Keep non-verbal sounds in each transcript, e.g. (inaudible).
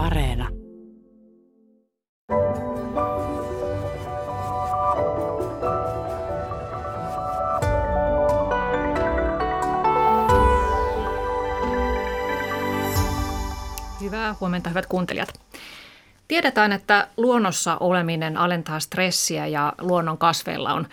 Areena. Hyvää huomenta, hyvät kuuntelijat. Tiedetään, että luonnossa oleminen alentaa stressiä ja luonnon kasveilla on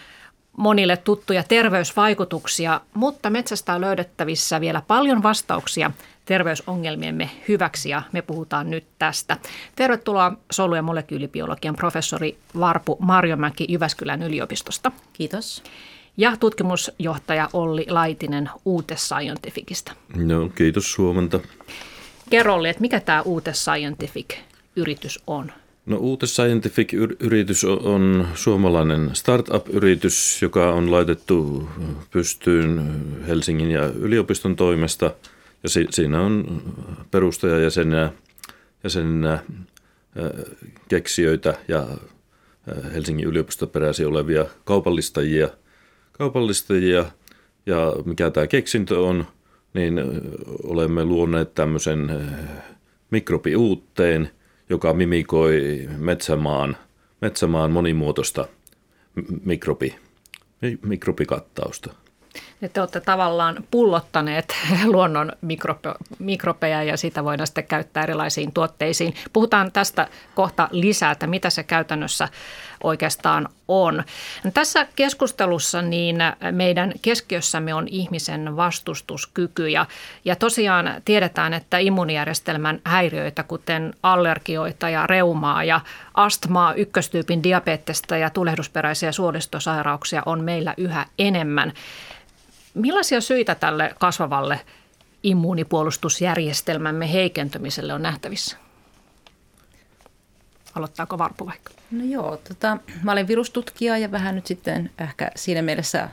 monille tuttuja terveysvaikutuksia, mutta metsästä on löydettävissä vielä paljon vastauksia terveysongelmiemme hyväksi ja me puhutaan nyt tästä. Tervetuloa solu- ja molekyylibiologian professori Varpu Marjomäki Jyväskylän yliopistosta. Kiitos. Ja tutkimusjohtaja Olli Laitinen Uute Scientificista. No, kiitos huomenta. Kerro että mikä tämä Uute Scientific-yritys on? No Uute Scientific-yritys on suomalainen startup-yritys, joka on laitettu pystyyn Helsingin ja yliopiston toimesta. Ja si- siinä on perustajajäsenä jäsenenä, keksijöitä ja Helsingin yliopistoperäisiä olevia kaupallistajia. kaupallistajia. Ja mikä tämä keksintö on, niin olemme luoneet tämmöisen mikrobiuutteen – joka mimikoi metsämaan, metsämaan monimuotoista mikrobi, mikrobikattausta. Ja te olette tavallaan pullottaneet (laughs) luonnon mikrobeja ja sitä voidaan sitten käyttää erilaisiin tuotteisiin. Puhutaan tästä kohta lisää, että mitä se käytännössä oikeastaan on. Tässä keskustelussa niin meidän keskiössämme on ihmisen vastustuskyky ja, ja tosiaan tiedetään, että immunijärjestelmän häiriöitä, kuten allergioita ja reumaa ja astmaa, ykköstyypin diabetesta ja tulehdusperäisiä suolistosairauksia on meillä yhä enemmän. Millaisia syitä tälle kasvavalle immuunipuolustusjärjestelmämme heikentymiselle on nähtävissä? Aloittaako Varpu vaikka? No joo, tota, mä olen virustutkija ja vähän nyt sitten ehkä siinä mielessä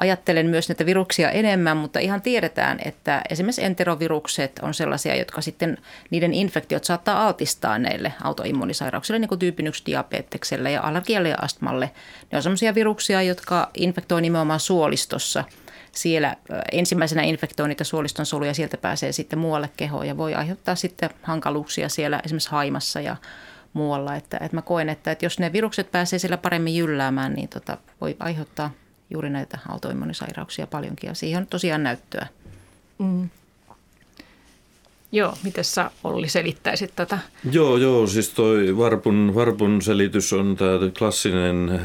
ajattelen myös näitä viruksia enemmän, mutta ihan tiedetään, että esimerkiksi enterovirukset on sellaisia, jotka sitten niiden infektiot saattaa altistaa näille autoimmunisairauksille, niin kuin tyypin 1 diabetekselle ja allergialle ja astmalle. Ne on sellaisia viruksia, jotka infektoivat nimenomaan suolistossa – siellä ensimmäisenä infektoi niitä suoliston soluja, sieltä pääsee sitten muualle kehoon ja voi aiheuttaa sitten hankaluuksia siellä esimerkiksi haimassa ja muualla. Että, että mä koen, että, että jos ne virukset pääsee siellä paremmin jylläämään, niin tota, voi aiheuttaa juuri näitä autoimmunisairauksia paljonkin ja siihen on tosiaan näyttöä. Mm. Joo, miten sä Olli selittäisit tätä? Joo, joo, siis toi varpun, varpun selitys on tämä klassinen,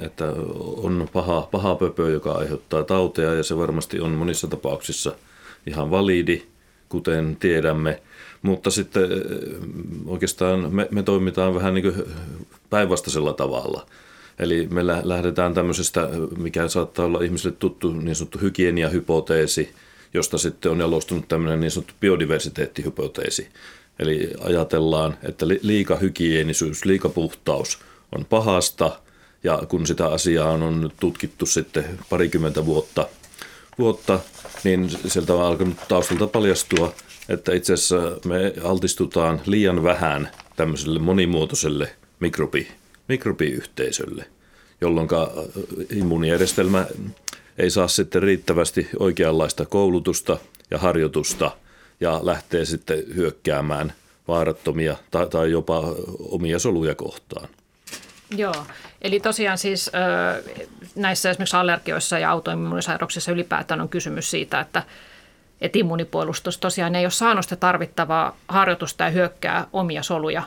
että on paha, paha pöpö, joka aiheuttaa tauteja ja se varmasti on monissa tapauksissa ihan validi, kuten tiedämme. Mutta sitten oikeastaan me, me toimitaan vähän niin kuin päinvastaisella tavalla. Eli me lähdetään tämmöisestä, mikä saattaa olla ihmisille tuttu niin sanottu hygieniahypoteesi – josta sitten on jalostunut tämmöinen niin sanottu biodiversiteettihypoteesi. Eli ajatellaan, että liika hygienisyys, liika puhtaus on pahasta, ja kun sitä asiaa on tutkittu sitten parikymmentä vuotta, vuotta niin sieltä on alkanut taustalta paljastua, että itse asiassa me altistutaan liian vähän tämmöiselle monimuotoiselle mikrobi, mikrobiyhteisölle, jolloin immuunijärjestelmä ei saa sitten riittävästi oikeanlaista koulutusta ja harjoitusta ja lähtee sitten hyökkäämään vaarattomia tai, tai jopa omia soluja kohtaan. Joo, eli tosiaan siis näissä esimerkiksi allergioissa ja autoimmuunisairauksissa ylipäätään on kysymys siitä, että, että immunipuolustus tosiaan ei ole saanut sitä tarvittavaa harjoitusta ja hyökkää omia soluja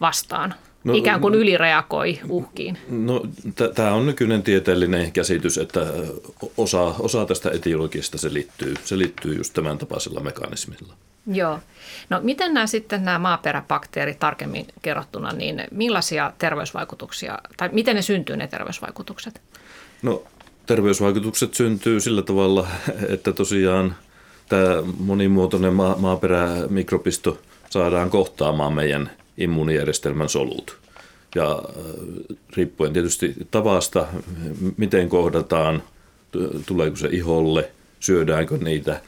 vastaan. No, ikään kuin ylireagoi uhkiin? No, tämä on nykyinen tieteellinen käsitys, että osa, osa tästä etiologiasta se liittyy, se liittyy just tämän tapaisella mekanismilla. Joo. No miten nämä sitten nämä maaperäbakteerit tarkemmin kerrottuna, niin millaisia terveysvaikutuksia, tai miten ne syntyy ne terveysvaikutukset? No terveysvaikutukset syntyy sillä tavalla, että tosiaan tämä monimuotoinen ma- maaperämikrobisto saadaan kohtaamaan meidän – immuunijärjestelmän solut. Ja äh, riippuen tietysti tavasta, miten kohdataan, tuleeko se iholle, syödäänkö niitä,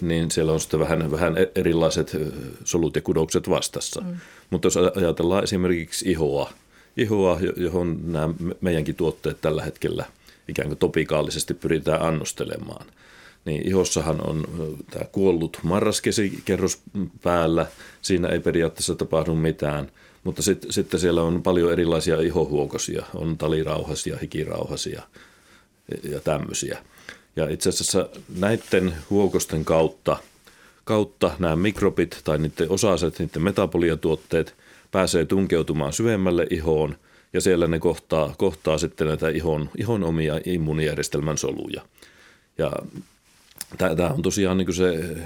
niin siellä on sitten vähän, vähän e-, erilaiset solut ja kudokset vastassa. Mm. Mutta jos ajatellaan esimerkiksi ihoa, ihoa, johon nämä meidänkin tuotteet tällä hetkellä ikään kuin topikaalisesti pyritään annostelemaan, niin ihossahan on tämä kuollut marraskesikerros päällä, siinä ei periaatteessa tapahdu mitään, mutta sitten sit siellä on paljon erilaisia ihohuokosia, on talirauhasia, hikirauhasia ja tämmöisiä. Ja itse asiassa näiden huokosten kautta, kautta nämä mikrobit tai niiden osaset, niiden metaboliatuotteet pääsee tunkeutumaan syvemmälle ihoon ja siellä ne kohtaa, kohtaa sitten näitä ihon, ihon omia immuunijärjestelmän soluja. Ja tämä on tosiaan niin se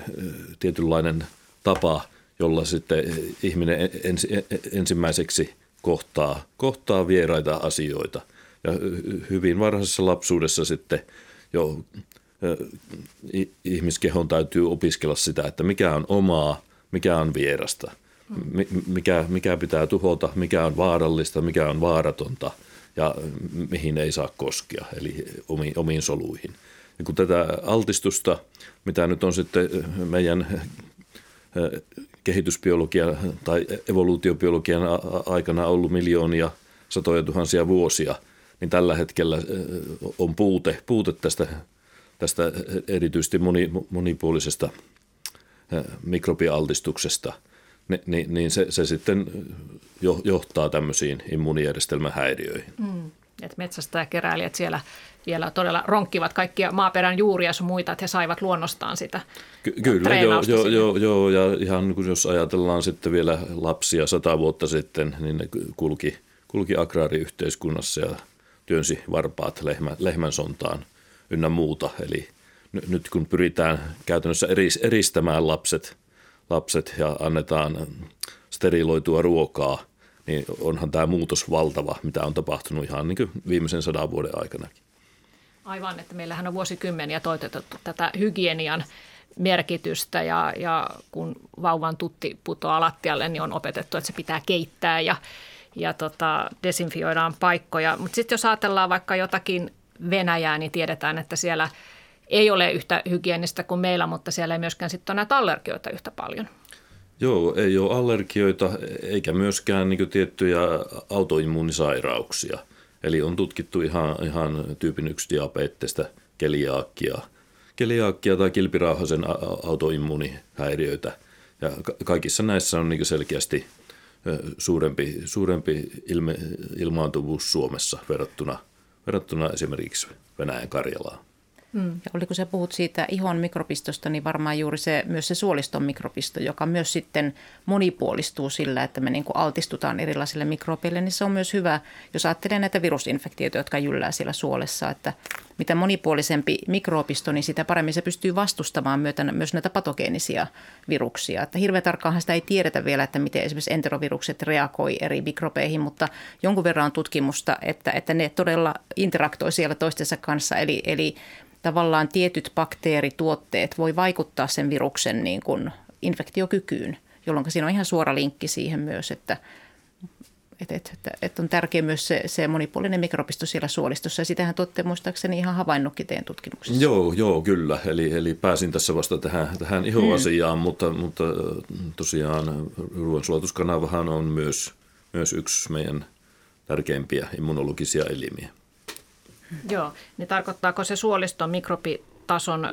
tietynlainen tapa, jolla sitten ihminen ens, ensimmäiseksi kohtaa, kohtaa vieraita asioita. Ja hyvin varhaisessa lapsuudessa sitten jo ihmiskehon täytyy opiskella sitä, että mikä on omaa, mikä on vierasta, mikä, mikä pitää tuhota, mikä on vaarallista, mikä on vaaratonta ja mihin ei saa koskea, eli omiin, omiin soluihin. Ja kun tätä altistusta, mitä nyt on sitten meidän kehitysbiologian tai evoluutiobiologian aikana ollut miljoonia, satoja tuhansia vuosia, niin tällä hetkellä on puute, puute tästä, tästä erityisesti moni, monipuolisesta mikrobialtistuksesta, niin, niin se, se sitten johtaa tämmöisiin immuunijärjestelmän häiriöihin. Mm. Et metsästäjäkeräilijät siellä vielä todella ronkkivat kaikkia maaperän juuria ja muita, että he saivat luonnostaan sitä Ky- Kyllä, joo, joo, joo, joo, ja ihan kun jos ajatellaan sitten vielä lapsia sata vuotta sitten, niin ne kulki, kulki agraariyhteiskunnassa ja työnsi varpaat lehmä, lehmän sontaan ynnä muuta. Eli n- nyt kun pyritään käytännössä eristämään lapset, lapset ja annetaan steriloitua ruokaa – niin onhan tämä muutos valtava, mitä on tapahtunut ihan niin viimeisen sadan vuoden aikana. Aivan, että meillähän on vuosikymmeniä toitettu tätä hygienian merkitystä ja, ja kun vauvan tutti putoaa lattialle, niin on opetettu, että se pitää keittää ja, ja tota, desinfioidaan paikkoja. Mutta sitten jos ajatellaan vaikka jotakin Venäjää, niin tiedetään, että siellä ei ole yhtä hygienistä kuin meillä, mutta siellä ei myöskään sitten ole näitä allergioita yhtä paljon. Joo, ei ole allergioita eikä myöskään niin tiettyjä autoimmuunisairauksia. Eli on tutkittu ihan, ihan tyypin 1 diabeettista, keliaakkia, keliaakkia tai kilpirauhasen autoimmuunihäiriöitä. Ja kaikissa näissä on niin selkeästi suurempi, suurempi ilme, ilmaantuvuus Suomessa verrattuna, verrattuna esimerkiksi Venäjän Karjalaan. Mm. Ja oliko se puhut siitä ihon mikropistosta, niin varmaan juuri se, myös se suoliston mikropisto, joka myös sitten monipuolistuu sillä, että me niin kuin altistutaan erilaisille mikrobeille, niin se on myös hyvä, jos ajattelee näitä virusinfektioita, jotka jyllää siellä suolessa, että mitä monipuolisempi mikrobisto, niin sitä paremmin se pystyy vastustamaan myötä, myös näitä patogeenisia viruksia. Että hirveän tarkkaan sitä ei tiedetä vielä, että miten esimerkiksi enterovirukset reagoi eri mikrobeihin, mutta jonkun verran on tutkimusta, että, että ne todella interaktoi siellä toistensa kanssa, eli, eli tavallaan tietyt bakteerituotteet voi vaikuttaa sen viruksen niin kuin infektiokykyyn, jolloin siinä on ihan suora linkki siihen myös, että että, että, että, että on tärkeä myös se, se monipuolinen mikrobisto siellä suolistossa. Ja sitähän tuotte muistaakseni ihan havainnutkin teidän tutkimuksessa. Joo, joo kyllä. Eli, eli pääsin tässä vasta tähän, tähän ihoasiaan, hmm. mutta, mutta tosiaan ruoansulatuskanavahan on myös, myös yksi meidän tärkeimpiä immunologisia elimiä. Joo, niin tarkoittaako se suoliston mikrobitason ö,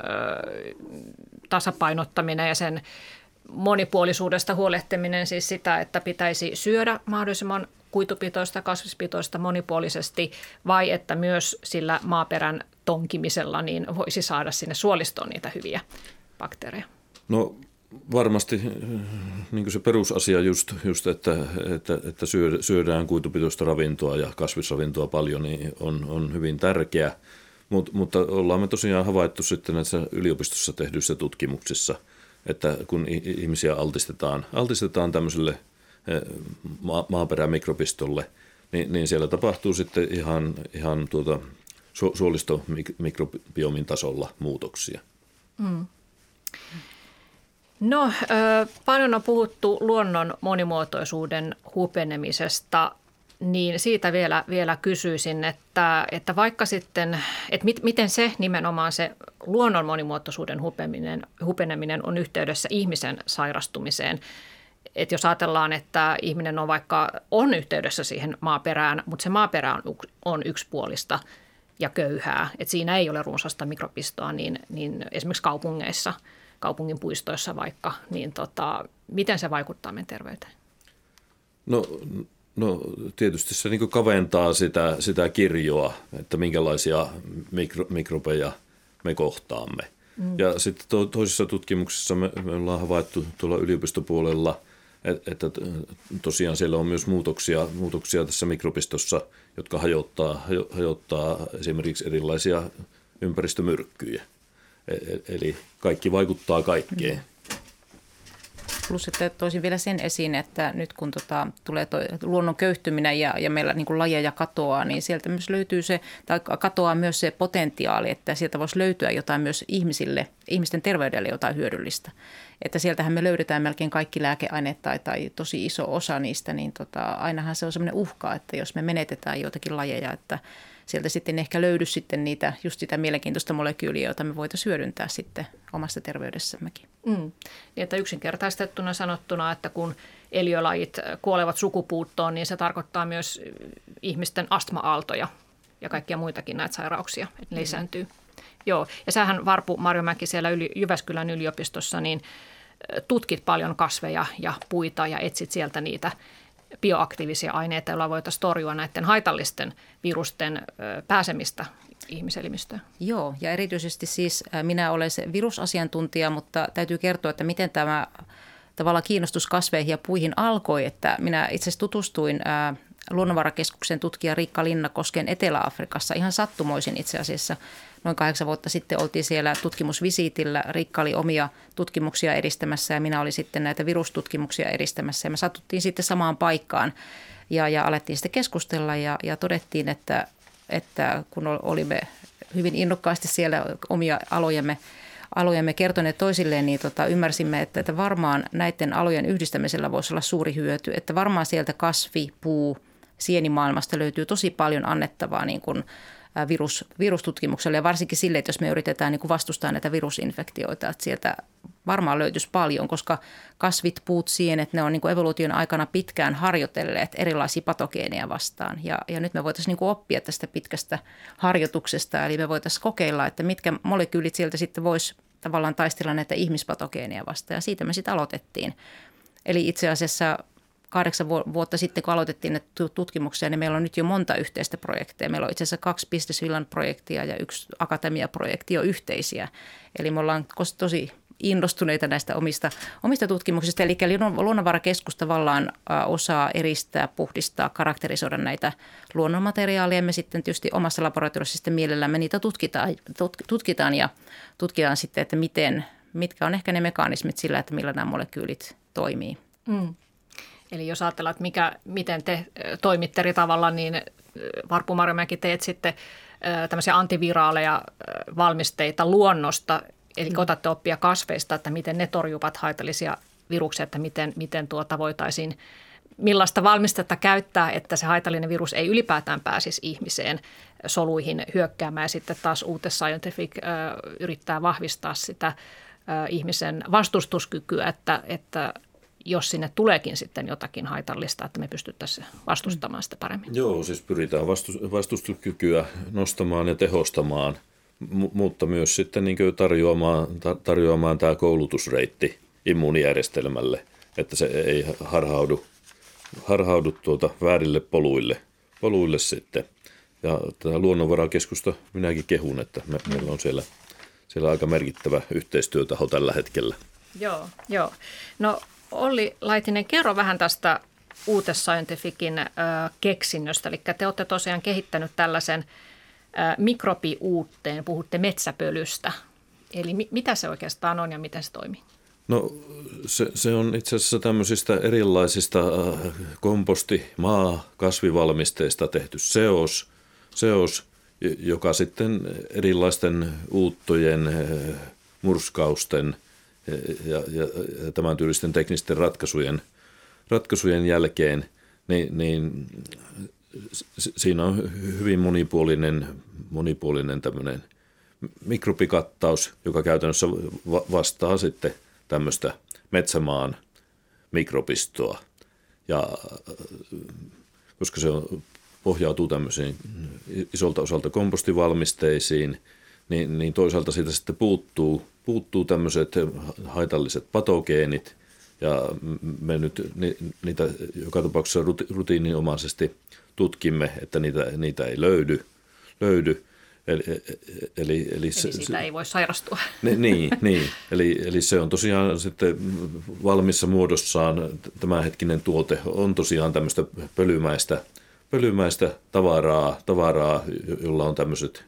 tasapainottaminen ja sen monipuolisuudesta huolehtiminen siis sitä, että pitäisi syödä mahdollisimman kuitupitoista, kasvispitoista monipuolisesti vai että myös sillä maaperän tonkimisella niin voisi saada sinne suolistoon niitä hyviä bakteereja? No varmasti niin se perusasia just, just että, että, että syödään kuitupitoista ravintoa ja kasvisravintoa paljon, niin on, on hyvin tärkeä. Mut, mutta ollaan me tosiaan havaittu sitten näissä yliopistossa tehdyissä tutkimuksissa, että kun ihmisiä altistetaan, altistetaan tämmöiselle eh, ma- maaperämikrobistolle, niin, niin siellä tapahtuu sitten ihan, ihan tuota, su- suolistomikrobiomin tasolla muutoksia. Mm. No, paljon on puhuttu luonnon monimuotoisuuden hupenemisesta, niin siitä vielä, vielä kysyisin, että, että vaikka sitten, että mit, miten se nimenomaan se luonnon monimuotoisuuden hupeneminen, hupeneminen on yhteydessä ihmisen sairastumiseen. Että jos ajatellaan, että ihminen on vaikka on yhteydessä siihen maaperään, mutta se maaperä on, on yksipuolista ja köyhää, että siinä ei ole runsasta mikropistoa, niin, niin esimerkiksi kaupungeissa, kaupungin puistoissa vaikka, niin tota, miten se vaikuttaa meidän terveyteen? No, no tietysti se niin kaventaa sitä, sitä kirjoa, että minkälaisia mikro, mikrobeja me kohtaamme. Mm. Ja sitten to, toisissa tutkimuksissa me, me ollaan havaittu tuolla yliopistopuolella, että, että tosiaan siellä on myös muutoksia, muutoksia tässä mikrobistossa, jotka hajottaa, hajottaa esimerkiksi erilaisia ympäristömyrkkyjä. E, e, eli kaikki vaikuttaa kaikkeen. Mm. Plus, että toisin vielä sen esiin, että nyt kun tota, tulee toi luonnon köyhtyminen ja, ja meillä niin lajeja katoaa, niin sieltä myös löytyy se, tai katoaa myös se potentiaali, että sieltä voisi löytyä jotain myös ihmisille, ihmisten terveydelle jotain hyödyllistä. Että sieltähän me löydetään melkein kaikki lääkeaineet tai, tai tosi iso osa niistä, niin tota, ainahan se on sellainen uhka, että jos me menetetään joitakin lajeja, että – sieltä sitten ehkä löydy sitten niitä just sitä mielenkiintoista molekyyliä, joita me voitaisiin hyödyntää sitten omassa terveydessämmekin. Mm. Niin, että yksinkertaistettuna sanottuna, että kun eliölajit kuolevat sukupuuttoon, niin se tarkoittaa myös ihmisten astma-aaltoja ja kaikkia muitakin näitä sairauksia, että ne lisääntyy. Joo, ja sähän Varpu Marjomäki siellä yli, Jyväskylän yliopistossa, niin tutkit paljon kasveja ja puita ja etsit sieltä niitä bioaktiivisia aineita, joilla voitaisiin torjua näiden haitallisten virusten pääsemistä ihmiselimistöön. Joo, ja erityisesti siis minä olen se virusasiantuntija, mutta täytyy kertoa, että miten tämä tavallaan kiinnostus kasveihin ja puihin alkoi, että minä itse asiassa tutustuin Luonnonvarakeskuksen tutkija Riikka Linnakosken Etelä-Afrikassa ihan sattumoisin itse asiassa. Noin kahdeksan vuotta sitten oltiin siellä tutkimusvisiitillä. Riikka oli omia tutkimuksia edistämässä ja minä olin sitten näitä virustutkimuksia edistämässä. Ja me satuttiin sitten samaan paikkaan ja, ja alettiin sitten keskustella ja, ja todettiin, että, että kun olimme hyvin innokkaasti siellä omia alojemme alojemme kertoneet toisilleen, niin tota, ymmärsimme, että, että varmaan näiden alojen yhdistämisellä voisi olla suuri hyöty. Että varmaan sieltä kasvi, puu, sienimaailmasta löytyy tosi paljon annettavaa niin kuin virus, virustutkimukselle ja varsinkin sille, että jos me yritetään niin kuin vastustaa näitä virusinfektioita, että sieltä varmaan löytyisi paljon, koska kasvit, puut, sienet, ne on niin kuin evoluution aikana pitkään harjoitelleet erilaisia patogeeneja vastaan. Ja, ja nyt me voitaisiin niin kuin oppia tästä pitkästä harjoituksesta, eli me voitaisiin kokeilla, että mitkä molekyylit sieltä sitten voisi tavallaan taistella näitä ihmispatogeeneja vastaan. Ja siitä me sitten aloitettiin. Eli itse asiassa kahdeksan vuotta sitten, kun aloitettiin näitä tutkimuksia, niin meillä on nyt jo monta yhteistä projekteja. Meillä on itse asiassa kaksi Business Finland-projektia ja yksi Akatemia-projekti jo yhteisiä. Eli me ollaan tosi innostuneita näistä omista, omista tutkimuksista. Eli Luonnonvarakeskus tavallaan osaa eristää, puhdistaa, karakterisoida näitä luonnonmateriaaleja. Me sitten tietysti omassa laboratoriossa sitten mielellämme niitä tutkitaan, tutkitaan ja tutkitaan sitten, että miten, mitkä on ehkä ne mekanismit sillä, että millä nämä molekyylit toimii. Mm. Eli jos ajatellaan, että mikä, miten te toimitte eri tavalla, niin Varpu Marjomäki teet sitten tämmöisiä antiviraaleja valmisteita luonnosta, eli mm. otatte oppia kasveista, että miten ne torjuvat haitallisia viruksia, että miten, miten tuota voitaisiin millaista valmistetta käyttää, että se haitallinen virus ei ylipäätään pääsisi ihmiseen soluihin hyökkäämään. Ja sitten taas Uute Scientific yrittää vahvistaa sitä ihmisen vastustuskykyä, että, että jos sinne tuleekin sitten jotakin haitallista, että me pystyttäisiin vastustamaan sitä paremmin. Joo, siis pyritään vastustuskykyä nostamaan ja tehostamaan, mutta myös sitten niin tarjoamaan, tarjoamaan tämä koulutusreitti immuunijärjestelmälle, että se ei harhaudu, harhaudu tuota väärille poluille, poluille sitten. Ja tätä luonnonvarakeskusta minäkin kehun, että me, meillä on siellä, siellä aika merkittävä yhteistyötaho tällä hetkellä. Joo, joo. No Olli Laitinen, kerro vähän tästä Uutes Scientificin keksinnöstä. Eli te olette tosiaan kehittänyt tällaisen mikrobiuutteen, puhutte metsäpölystä. Eli mi- mitä se oikeastaan on ja miten se toimii? No se, se on itse asiassa tämmöisistä erilaisista komposti, maa, kasvivalmisteista tehty seos, seos, joka sitten erilaisten uuttojen, murskausten – ja, ja, ja tämän tyylisten teknisten ratkaisujen, ratkaisujen jälkeen, niin, niin siinä on hyvin monipuolinen, monipuolinen tämmöinen mikrobikattaus, joka käytännössä vastaa sitten tämmöistä metsämaan mikrobistoa. Ja koska se on pohjautuu tämmöisiin isolta osalta kompostivalmisteisiin, niin, niin toisaalta siitä sitten puuttuu, puuttuu tämmöiset haitalliset patogeenit, ja me nyt niitä joka tapauksessa rutiininomaisesti tutkimme, että niitä, niitä ei löydy. löydy. Eli, eli, eli, eli se, siitä ei voi sairastua. Ne, niin, niin. Eli, eli se on tosiaan sitten valmissa muodossaan, tämänhetkinen tuote on tosiaan tämmöistä pölymäistä, pölymäistä tavaraa, tavaraa, jolla on tämmöiset,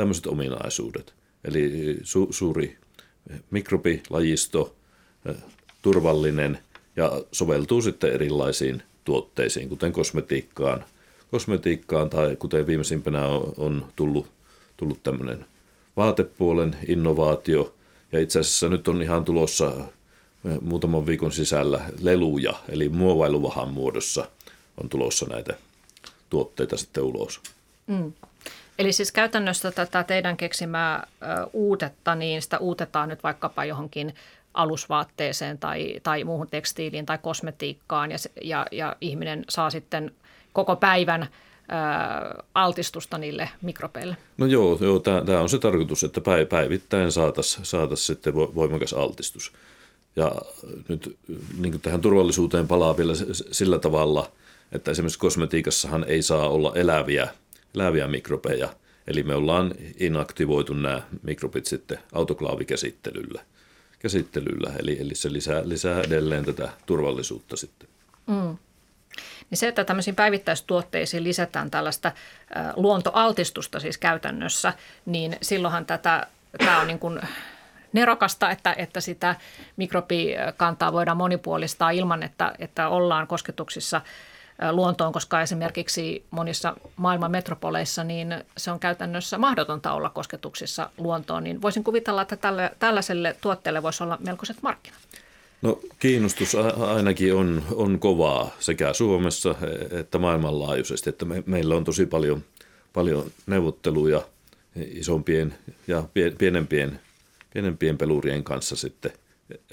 tämmöiset ominaisuudet. Eli su, suuri mikrobilajisto, turvallinen ja soveltuu sitten erilaisiin tuotteisiin, kuten kosmetiikkaan, kosmetiikkaan tai kuten viimeisimpänä on, on tullut tullut tämmöinen vaatepuolen innovaatio. Ja itse asiassa nyt on ihan tulossa eh, muutaman viikon sisällä leluja, eli muovailuvahan muodossa on tulossa näitä tuotteita sitten ulos. Mm. Eli siis käytännössä tätä teidän keksimää uutetta, niin sitä uutetaan nyt vaikkapa johonkin alusvaatteeseen tai, tai muuhun tekstiiliin tai kosmetiikkaan ja, ja, ja ihminen saa sitten koko päivän – altistusta niille mikrobeille. No joo, joo tämä on se tarkoitus, että päivittäin saataisiin saatais sitten voimakas altistus. Ja nyt niin tähän turvallisuuteen palaa vielä sillä tavalla, että esimerkiksi kosmetiikassahan ei saa olla eläviä, eläviä mikrobeja. Eli me ollaan inaktivoitu nämä mikrobit sitten autoklaavikäsittelyllä. Käsittelyllä, eli, eli se lisää, lisää edelleen tätä turvallisuutta sitten. Mm. Niin se, että tämmöisiin päivittäistuotteisiin lisätään tällaista luontoaltistusta siis käytännössä, niin silloinhan tätä, tämä on niin kuin nerokasta, että, että sitä mikrobikantaa voidaan monipuolistaa ilman, että, että ollaan kosketuksissa luontoon, koska esimerkiksi monissa maailman metropoleissa niin se on käytännössä mahdotonta olla kosketuksissa luontoon, niin voisin kuvitella, että tälle, tällaiselle tuotteelle voisi olla melkoiset markkinat. No kiinnostus ainakin on, on kovaa sekä Suomessa että maailmanlaajuisesti, että me, meillä on tosi paljon, paljon neuvotteluja isompien ja pienempien, pienempien pelurien kanssa sitten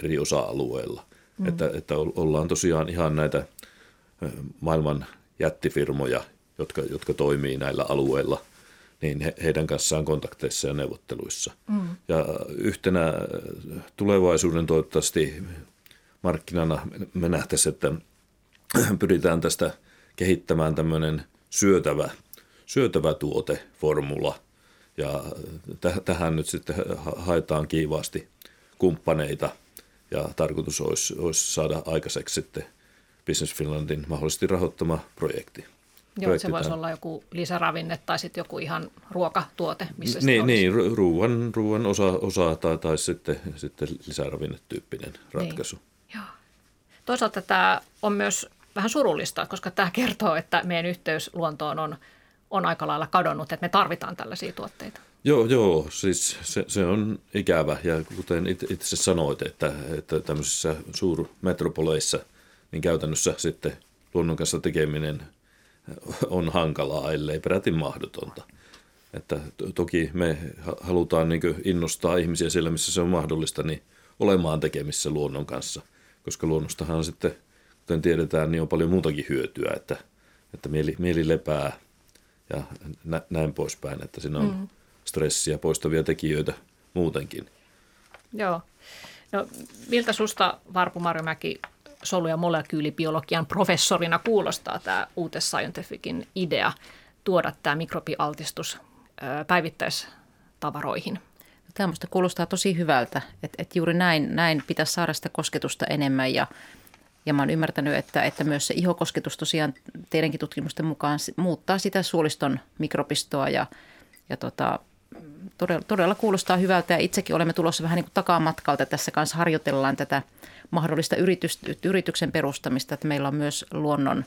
eri osa-alueilla. Mm. Että, että ollaan tosiaan ihan näitä maailman jättifirmoja, jotka, jotka toimii näillä alueilla, niin he, heidän kanssaan kontakteissa ja neuvotteluissa. Mm. Ja yhtenä tulevaisuuden toivottavasti markkinana me nähtäisiin, että pyritään tästä kehittämään tämmöinen syötävä, syötävä tuoteformula. Ja täh- tähän nyt sitten haetaan kiivaasti kumppaneita ja tarkoitus olisi, olisi saada aikaiseksi sitten Business Finlandin mahdollisesti rahoittama projekti. Joo, se voisi olla joku lisäravinne tai sitten joku ihan ruokatuote, missä Niin, niin ruoan, ruoan osa, osa tai, tai sitten, sitten lisäravinnetyyppinen ratkaisu. Niin. Toisaalta tämä on myös vähän surullista, koska tämä kertoo, että meidän yhteys luontoon on, on aika lailla kadonnut, että me tarvitaan tällaisia tuotteita. Joo, joo, siis se, se on ikävä ja kuten itse sanoit, että, että tämmöisissä suurmetropoleissa niin käytännössä sitten luonnon kanssa tekeminen on hankalaa, ellei peräti mahdotonta. Että toki me halutaan niin innostaa ihmisiä siellä, missä se on mahdollista, niin olemaan tekemissä luonnon kanssa – koska luonnostahan sitten, kuten tiedetään, niin on paljon muutakin hyötyä, että, että mieli, mieli lepää ja nä, näin poispäin, että siinä on mm. stressiä poistavia tekijöitä muutenkin. Joo. No, miltä susta Varpu Marjomäki solu- ja molekyylibiologian professorina kuulostaa tämä Uutes Scientificin idea tuoda tämä mikrobialtistus päivittäistavaroihin? Tämä minusta kuulostaa tosi hyvältä, että, että juuri näin, näin pitäisi saada sitä kosketusta enemmän ja, ja mä oon ymmärtänyt, että, että myös se ihokosketus tosiaan teidänkin tutkimusten mukaan muuttaa sitä suoliston mikrobistoa ja, ja tota, todella, todella kuulostaa hyvältä ja itsekin olemme tulossa vähän niin kuin takamatkalta. Tässä kanssa harjoitellaan tätä mahdollista yritys, yrityksen perustamista, että meillä on myös luonnon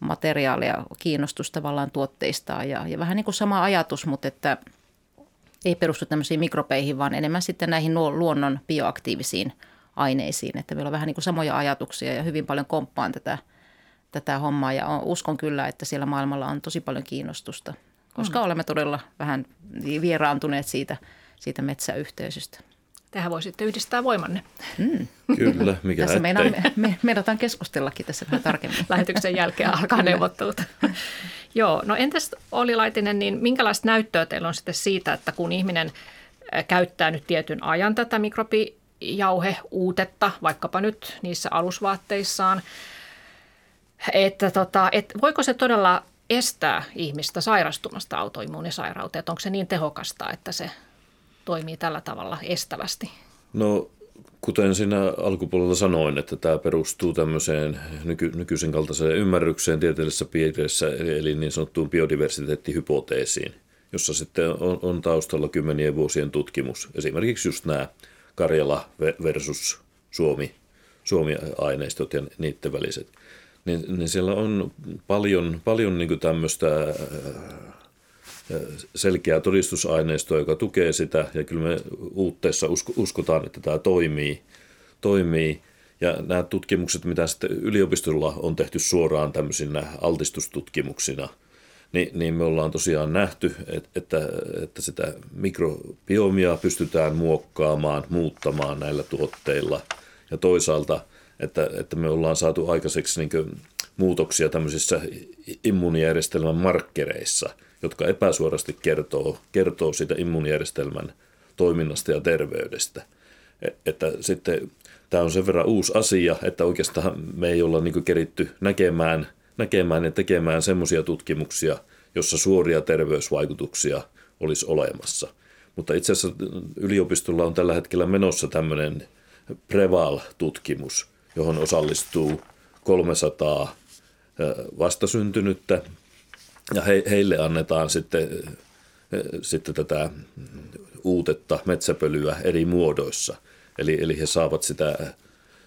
materiaalia, kiinnostus tavallaan tuotteistaan ja, ja vähän niin kuin sama ajatus, mutta että – ei perustu tämmöisiin mikropeihin, vaan enemmän sitten näihin luonnon bioaktiivisiin aineisiin. Että meillä on vähän niin kuin samoja ajatuksia ja hyvin paljon komppaan tätä, tätä hommaa ja uskon kyllä, että siellä maailmalla on tosi paljon kiinnostusta, koska mm. olemme todella vähän vieraantuneet siitä, siitä metsäyhteisöstä. Tähän voisitte yhdistää voimanne. Mm. Kyllä, mikä Tässä meinaan, me, me, meinataan keskustellakin tässä vähän tarkemmin. (laughs) Lähetyksen jälkeen alkaa neuvottelut. Joo, no entäs Oli Laitinen, niin minkälaista näyttöä teillä on sitten siitä, että kun ihminen käyttää nyt tietyn ajan tätä mikrobijauheuutetta, vaikkapa nyt niissä alusvaatteissaan, että tota, et voiko se todella estää ihmistä sairastumasta autoimmuunisairauteen? Onko se niin tehokasta, että se toimii tällä tavalla estävästi? No kuten siinä alkupuolella sanoin, että tämä perustuu tämmöiseen nyky, nykyisen kaltaiseen ymmärrykseen tieteellisessä piirissä, eli niin sanottuun biodiversiteettihypoteesiin, jossa sitten on, on taustalla kymmenien vuosien tutkimus. Esimerkiksi just nämä Karjala versus Suomi, Suomi-aineistot ja niiden väliset. Niin, niin siellä on paljon, paljon niin tämmöistä selkeää todistusaineistoa, joka tukee sitä, ja kyllä me uutteessa uskotaan, että tämä toimii. toimii. Ja nämä tutkimukset, mitä sitten yliopistolla on tehty suoraan tämmöisinä altistustutkimuksina, niin, niin me ollaan tosiaan nähty, että, että sitä mikrobiomia pystytään muokkaamaan, muuttamaan näillä tuotteilla. Ja toisaalta, että, että me ollaan saatu aikaiseksi niin muutoksia tämmöisissä immuunijärjestelmän markkereissa – jotka epäsuorasti kertoo, kertoo siitä immuunijärjestelmän toiminnasta ja terveydestä. E, että sitten tämä on sen verran uusi asia, että oikeastaan me ei olla niin keritty näkemään, näkemään ja tekemään semmoisia tutkimuksia, jossa suoria terveysvaikutuksia olisi olemassa. Mutta itse asiassa yliopistolla on tällä hetkellä menossa tämmöinen Preval-tutkimus, johon osallistuu 300 vastasyntynyttä ja he, heille annetaan sitten, sitten tätä uutetta, metsäpölyä eri muodoissa. Eli, eli he saavat sitä,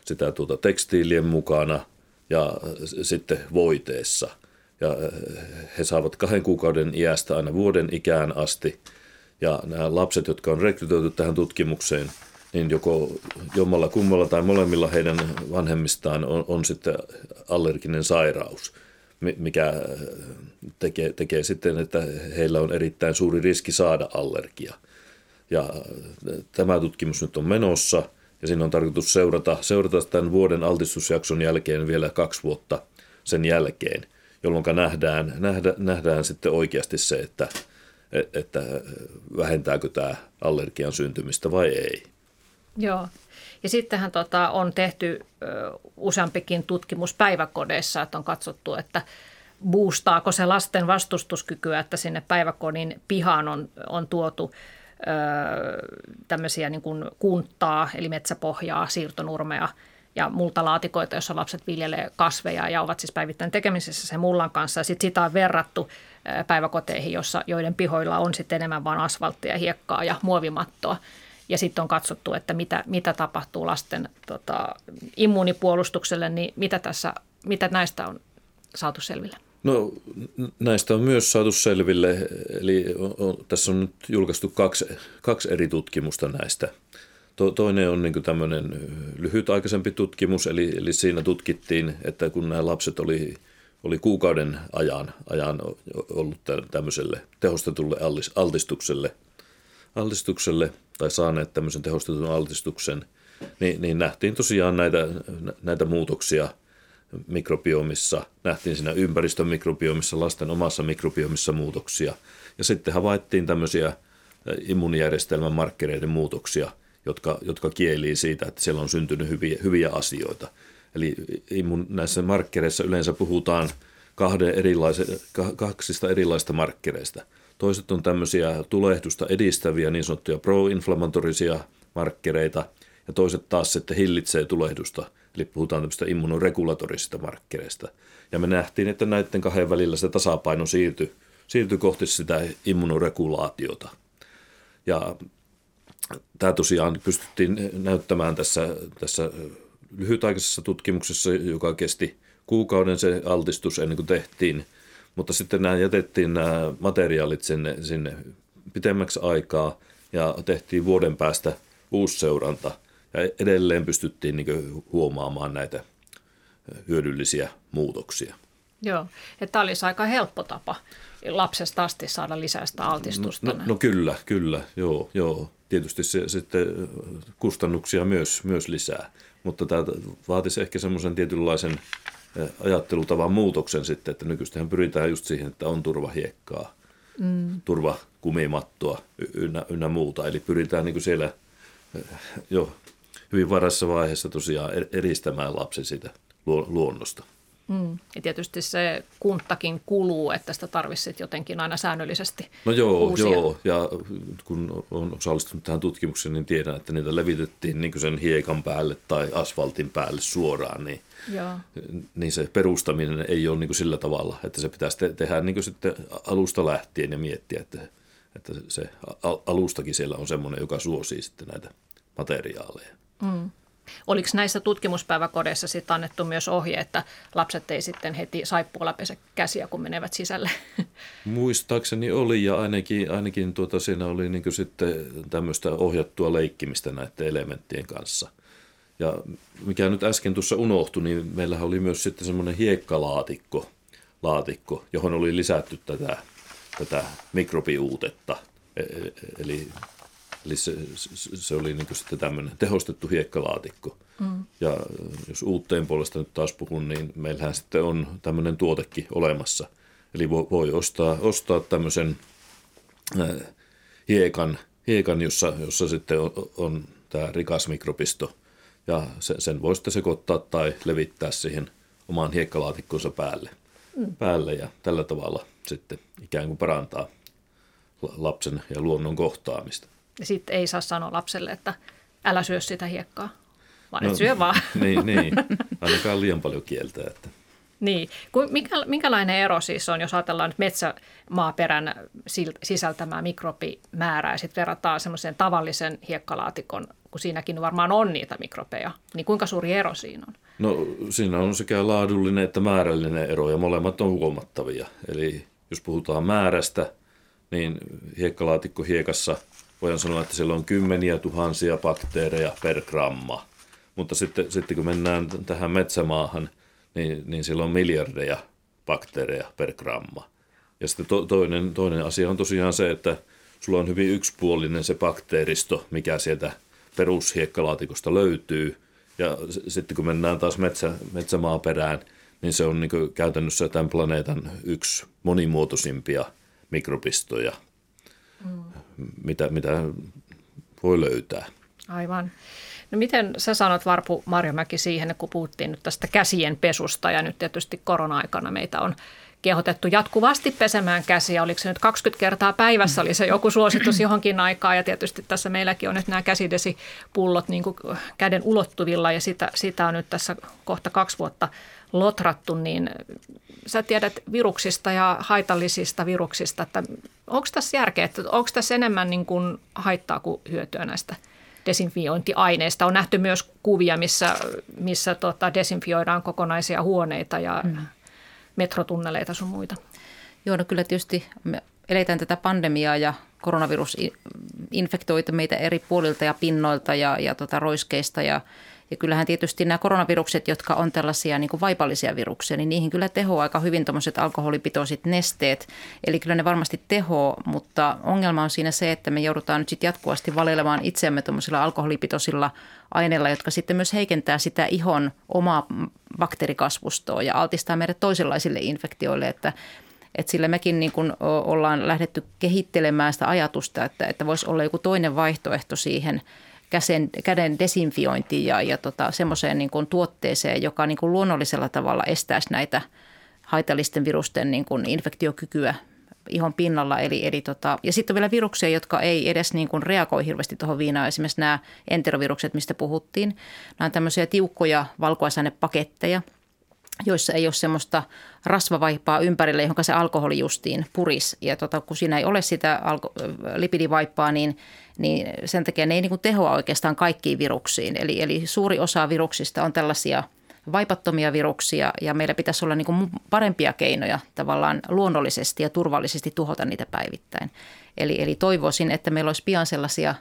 sitä tuota tekstiilien mukana ja sitten voiteessa. Ja he saavat kahden kuukauden iästä aina vuoden ikään asti. Ja nämä lapset, jotka on rekrytoitu tähän tutkimukseen, niin joko jommalla kummalla tai molemmilla heidän vanhemmistaan on, on sitten allerginen sairaus – mikä tekee, tekee sitten, että heillä on erittäin suuri riski saada allergia. Ja tämä tutkimus nyt on menossa ja siinä on tarkoitus seurata, seurata tämän vuoden altistusjakson jälkeen vielä kaksi vuotta sen jälkeen, jolloin nähdään, nähdä, nähdään sitten oikeasti se, että, että vähentääkö tämä allergian syntymistä vai ei. Joo. Ja sittenhän tota, on tehty ö, useampikin tutkimus päiväkodeissa, että on katsottu, että boostaako se lasten vastustuskykyä, että sinne päiväkodin pihaan on, on tuotu ö, tämmöisiä niin kuin kunttaa, eli metsäpohjaa, siirtonurmea ja multalaatikoita, joissa lapset viljelee kasveja ja ovat siis päivittäin tekemisessä sen mullan kanssa. Ja sitten sitä on verrattu päiväkoteihin, jossa, joiden pihoilla on sitten enemmän vain asfalttia, hiekkaa ja muovimattoa. Ja sitten on katsottu, että mitä, mitä tapahtuu lasten tota, immuunipuolustukselle, niin mitä, tässä, mitä näistä on saatu selville? No näistä on myös saatu selville, eli on, on, tässä on nyt julkaistu kaksi, kaksi eri tutkimusta näistä. To, toinen on niin tämmöinen lyhytaikaisempi tutkimus, eli, eli siinä tutkittiin, että kun nämä lapset oli, oli kuukauden ajan, ajan ollut tämmöiselle tehostetulle altistukselle, altistukselle tai saaneet tämmöisen tehostetun altistuksen, niin, niin nähtiin tosiaan näitä, näitä muutoksia mikrobiomissa, nähtiin siinä ympäristön mikrobiomissa, lasten omassa mikrobiomissa muutoksia. Ja sitten havaittiin tämmöisiä immunijärjestelmän markkereiden muutoksia, jotka, jotka kielii siitä, että siellä on syntynyt hyviä, hyviä asioita. Eli immun, näissä markkereissa yleensä puhutaan kahden erilaise, kaksista erilaista markkereista – Toiset on tämmöisiä tulehdusta edistäviä niin sanottuja pro-inflammatorisia markkereita ja toiset taas sitten hillitsee tulehdusta, eli puhutaan tämmöistä immunoregulatorisista markkereista. Ja me nähtiin, että näiden kahden välillä se tasapaino siirtyi, siirtyi kohti sitä immunoregulaatiota. Ja tämä tosiaan pystyttiin näyttämään tässä, tässä lyhytaikaisessa tutkimuksessa, joka kesti kuukauden se altistus ennen kuin tehtiin mutta sitten nämä jätettiin nämä materiaalit sinne, sinne pitemmäksi aikaa ja tehtiin vuoden päästä uusi seuranta. Ja edelleen pystyttiin niin huomaamaan näitä hyödyllisiä muutoksia. Joo, että tämä olisi aika helppo tapa lapsesta asti saada lisää sitä altistusta. No, no, no kyllä, kyllä, joo, joo. Tietysti se sitten kustannuksia myös, myös lisää, mutta tämä vaatisi ehkä semmoisen tietynlaisen ajattelutavan muutoksen sitten, että nykyistähän pyritään just siihen, että on turvahiekkaa, mm. turvakumimattoa ynnä, ynnä muuta. Eli pyritään niin kuin siellä jo hyvin varassa vaiheessa tosiaan eristämään lapsi siitä luonnosta. Mm. Ja tietysti se kuntakin kuluu, että sitä tarvitsisi jotenkin aina säännöllisesti No joo, uusia. joo. ja kun olen osallistunut tähän tutkimukseen, niin tiedän, että niitä levitettiin niin sen hiekan päälle tai asfaltin päälle suoraan, niin, joo. niin se perustaminen ei ole niin kuin sillä tavalla, että se pitäisi te- tehdä niin kuin sitten alusta lähtien ja miettiä, että, että se alustakin siellä on semmoinen, joka suosii sitten näitä materiaaleja. Mm. Oliko näissä tutkimuspäiväkodeissa sitten annettu myös ohje, että lapset ei sitten heti saippualla pese käsiä, kun menevät sisälle? (laughs) Muistaakseni oli ja ainakin, ainakin tuota, siinä oli niin sitten tämmöistä ohjattua leikkimistä näiden elementtien kanssa. Ja mikä nyt äsken tuossa unohtui, niin meillähän oli myös sitten semmoinen hiekkalaatikko, laatikko, johon oli lisätty tätä, tätä mikrobiuutetta. E, e, eli Eli se, se oli niin sitten tämmöinen tehostettu hiekkalaatikko. Mm. Ja jos uutteen puolesta nyt taas puhun, niin meillähän sitten on tämmöinen tuotekin olemassa. Eli voi, voi ostaa, ostaa tämmöisen äh, hiekan, hiekan jossa, jossa sitten on, on tämä rikas mikropisto. Ja sen, sen voi sitten sekoittaa tai levittää siihen omaan hiekkalaatikkonsa päälle. Mm. päälle ja tällä tavalla sitten ikään kuin parantaa lapsen ja luonnon kohtaamista. Ja sitten ei saa sanoa lapselle, että älä syö sitä hiekkaa, vaan no, et syö vaan. (laughs) Niin, niin. ainakaan liian paljon kieltä. Että. Niin. Mikä, minkälainen ero siis on, jos ajatellaan nyt metsämaaperän sisältämää mikrobimäärää ja sitten verrataan semmoiseen tavallisen hiekkalaatikon, kun siinäkin varmaan on niitä mikrobeja, niin kuinka suuri ero siinä on? No siinä on sekä laadullinen että määrällinen ero ja molemmat on huomattavia. Eli jos puhutaan määrästä, niin hiekkalaatikko hiekassa – voidaan sanoa, että siellä on kymmeniä tuhansia bakteereja per gramma. Mutta sitten, sitten kun mennään tähän metsämaahan, niin, niin siellä on miljardeja bakteereja per gramma. Ja sitten to, toinen, toinen asia on tosiaan se, että sulla on hyvin yksipuolinen se bakteeristo, mikä sieltä perushiekkalaatikosta löytyy. Ja sitten kun mennään taas metsä, metsämaaperään, niin se on niin käytännössä tämän planeetan yksi monimuotoisimpia mikrobistoja – mm. mitä, mitä voi löytää. Aivan. No miten sä sanot Varpu Marjamäki siihen, kun puhuttiin nyt tästä käsien pesusta ja nyt tietysti korona-aikana meitä on kehotettu jatkuvasti pesemään käsiä. Oliko se nyt 20 kertaa päivässä, oli se joku suositus johonkin aikaan ja tietysti tässä meilläkin on nyt nämä käsidesipullot niin kuin käden ulottuvilla ja sitä, sitä on nyt tässä kohta kaksi vuotta lotrattu, niin sä tiedät viruksista ja haitallisista viruksista, että onko tässä järkeä, että onko tässä enemmän niin kuin haittaa kuin hyötyä näistä desinfiointiaineista. On nähty myös kuvia, missä, missä tota desinfioidaan kokonaisia huoneita ja mm. metrotunneleita sun muita. Joo, no kyllä tietysti me eletään tätä pandemiaa ja koronavirus infektoita meitä eri puolilta ja pinnoilta ja, ja tota roiskeista ja ja kyllähän tietysti nämä koronavirukset, jotka on tällaisia niin kuin vaipallisia viruksia, niin niihin kyllä tehoaa aika hyvin tuommoiset alkoholipitoiset nesteet. Eli kyllä ne varmasti tehoa, mutta ongelma on siinä se, että me joudutaan nyt sitten jatkuvasti valelemaan itseämme tuommoisilla alkoholipitoisilla aineilla, jotka sitten myös heikentää sitä ihon omaa bakteerikasvustoa ja altistaa meidät toisenlaisille infektioille, että että sillä mekin niin kuin ollaan lähdetty kehittelemään sitä ajatusta, että, että voisi olla joku toinen vaihtoehto siihen – käsen, käden desinfiointiin ja, ja tota, semmoiseen niin kuin tuotteeseen, joka niin kuin luonnollisella tavalla estäisi näitä haitallisten virusten niin kuin infektiokykyä ihon pinnalla. Eli, eli tota, ja sitten on vielä viruksia, jotka ei edes niin kuin reagoi hirveästi tuohon viinaan. Esimerkiksi nämä enterovirukset, mistä puhuttiin. Nämä on tämmöisiä tiukkoja valkuaisainepaketteja – joissa ei ole semmoista rasvavaippaa ympärillä, johon se alkoholi justiin puris. Ja tota, kun siinä ei ole sitä alko- niin, niin sen takia ne ei niin tehoa oikeastaan kaikkiin viruksiin. Eli, eli suuri osa viruksista on tällaisia vaipattomia viruksia ja meillä pitäisi olla niin parempia keinoja tavallaan luonnollisesti ja turvallisesti tuhota niitä päivittäin. Eli, eli toivoisin, että meillä olisi pian sellaisia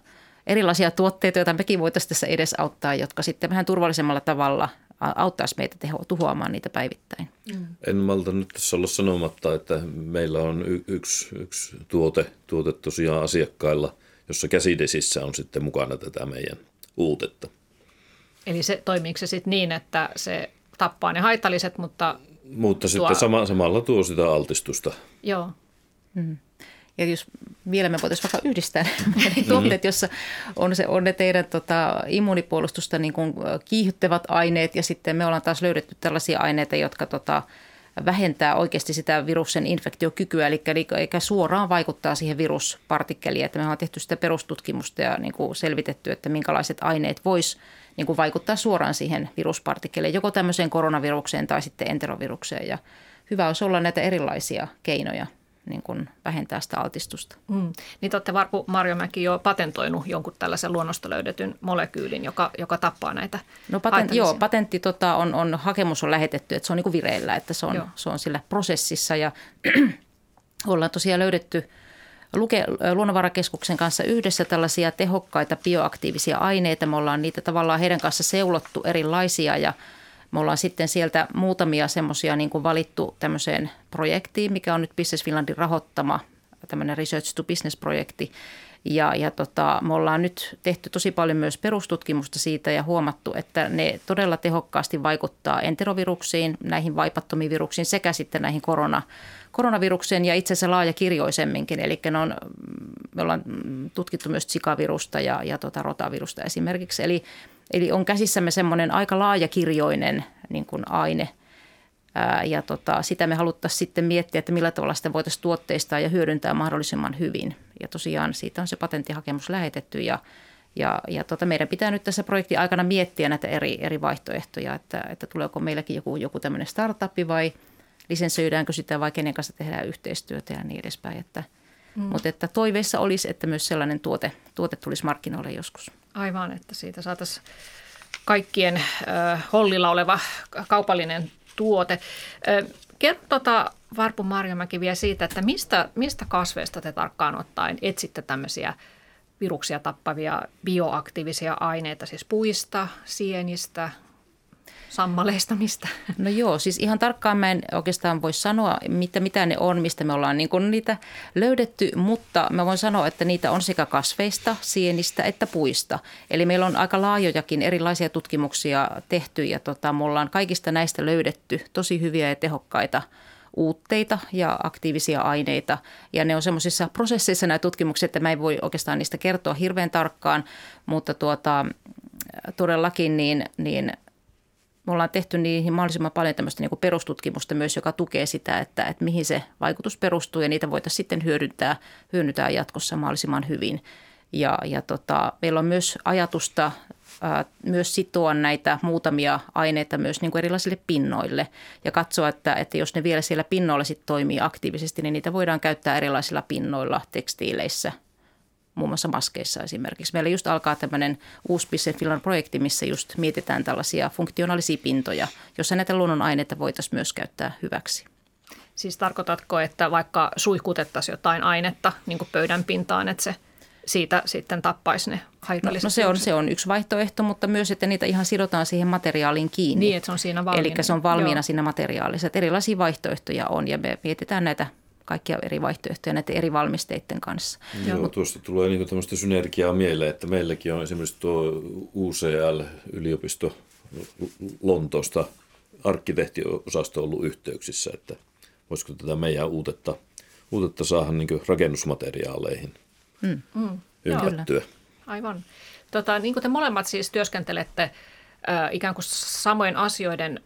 erilaisia tuotteita, joita mekin voitaisiin tässä edesauttaa, jotka sitten vähän turvallisemmalla tavalla auttaisi meitä teho, tuhoamaan niitä päivittäin. Mm. En malta nyt tässä olla sanomatta, että meillä on y- yksi, yksi tuote, tuote tosiaan asiakkailla, jossa käsidesissä on sitten mukana tätä meidän uutetta. Eli se, toimiiko se sitten niin, että se tappaa ne haitalliset, mutta... Mutta tuo... sitten sama, samalla tuo sitä altistusta. Joo. Mm. Ja jos vielä me voitaisiin vaikka yhdistää ne (laughs) tuotteet, jossa on, se, on ne teidän tota, immunipuolustusta niin kuin kiihyttävät aineet ja sitten me ollaan taas löydetty tällaisia aineita, jotka tota, vähentää oikeasti sitä viruksen infektiokykyä, eli, eli eikä suoraan vaikuttaa siihen viruspartikkeliin. Että me ollaan tehty sitä perustutkimusta ja niin kuin selvitetty, että minkälaiset aineet vois niin kuin vaikuttaa suoraan siihen viruspartikkeleen, joko tämmöiseen koronavirukseen tai sitten enterovirukseen. Ja hyvä olisi olla näitä erilaisia keinoja niin kuin vähentää sitä altistusta. Mm. Niin te olette Varpu Marjomäki jo patentoinut jonkun tällaisen luonnosta löydetyn molekyylin, joka, joka tappaa näitä No patent, joo, patentti tota, on, on, hakemus on lähetetty, että se on niin kuin vireillä, että se on, se on sillä prosessissa ja (clears throat) ollaan tosiaan löydetty Luke, Luonnonvarakeskuksen kanssa yhdessä tällaisia tehokkaita bioaktiivisia aineita. Me ollaan niitä tavallaan heidän kanssa seulottu erilaisia ja – me ollaan sitten sieltä muutamia semmoisia niin kuin valittu tämmöiseen projektiin, mikä on nyt Business Finlandin rahoittama tämmöinen Research to Business-projekti. Ja, ja tota, me ollaan nyt tehty tosi paljon myös perustutkimusta siitä ja huomattu, että ne todella tehokkaasti vaikuttaa enteroviruksiin, näihin vaipattomiin viruksiin sekä sitten näihin korona, koronavirukseen ja itse asiassa laajakirjoisemminkin. Eli ne on, me ollaan tutkittu myös sikavirusta ja, ja tota rotavirusta esimerkiksi. Eli Eli on käsissämme semmoinen aika laajakirjoinen niin kuin aine. Ja tota, sitä me haluttaisiin sitten miettiä, että millä tavalla sitä voitaisiin tuotteistaa ja hyödyntää mahdollisimman hyvin. Ja tosiaan siitä on se patenttihakemus lähetetty ja, ja, ja tota, meidän pitää nyt tässä projektin aikana miettiä näitä eri, eri vaihtoehtoja, että, että tuleeko meilläkin joku, joku tämmöinen startup vai lisensoidaankö sitä vai kenen kanssa tehdään yhteistyötä ja niin edespäin. Että, mm. Mutta että toiveissa olisi, että myös sellainen tuote, tuote tulisi markkinoille joskus. Aivan, että siitä saataisiin kaikkien äh, hollilla oleva kaupallinen tuote. Kerro tota, Varpu Marjamäki vielä siitä, että mistä, mistä kasveista te tarkkaan ottaen etsitte tämmöisiä viruksia tappavia bioaktiivisia aineita, siis puista, sienistä, sammaleista mistä? No joo, siis ihan tarkkaan mä en oikeastaan voi sanoa, mitä, mitä ne on, mistä me ollaan niin kuin niitä löydetty, mutta mä voin sanoa, että niitä on sekä kasveista, sienistä että puista. Eli meillä on aika laajojakin erilaisia tutkimuksia tehty ja tota, me ollaan kaikista näistä löydetty tosi hyviä ja tehokkaita uutteita ja aktiivisia aineita. Ja ne on semmoisissa prosesseissa nämä tutkimukset, että mä en voi oikeastaan niistä kertoa hirveän tarkkaan, mutta tuota, todellakin niin, niin me ollaan tehty niihin mahdollisimman paljon tämmöistä niin perustutkimusta myös, joka tukee sitä, että, että mihin se vaikutus perustuu ja niitä voitaisiin sitten hyödyntää, hyödyntää jatkossa mahdollisimman hyvin. Ja, ja tota, meillä on myös ajatusta ää, myös sitoa näitä muutamia aineita myös niin kuin erilaisille pinnoille ja katsoa, että, että jos ne vielä siellä pinnoilla sitten toimii aktiivisesti, niin niitä voidaan käyttää erilaisilla pinnoilla tekstiileissä – muun muassa maskeissa esimerkiksi. Meillä just alkaa tämmöinen uusi Business Finland-projekti, missä just mietitään tällaisia funktionaalisia pintoja, jossa näitä luonnonaineita voitaisiin myös käyttää hyväksi. Siis tarkoitatko, että vaikka suihkutettaisiin jotain ainetta niin kuin pöydän pintaan, että se siitä sitten tappaisi ne haitalliset? No, no se, on, se on yksi vaihtoehto, mutta myös, että niitä ihan sidotaan siihen materiaaliin kiinni. Niin, että se on siinä valmiina. Eli se on valmiina Joo. siinä materiaalissa. Että erilaisia vaihtoehtoja on ja me mietitään näitä kaikkia eri vaihtoehtoja näiden eri valmisteiden kanssa. Joo, Mut, tuosta tulee niin tämmöistä synergiaa mieleen, että meilläkin on esimerkiksi tuo UCL-yliopisto Lontoosta arkkitehtiosasto ollut yhteyksissä, että voisiko tätä meidän uutetta, uutetta saada niin rakennusmateriaaleihin mm. mm. ympättyä. Aivan. Tota, niin kuin te molemmat siis työskentelette ikään kuin samojen asioiden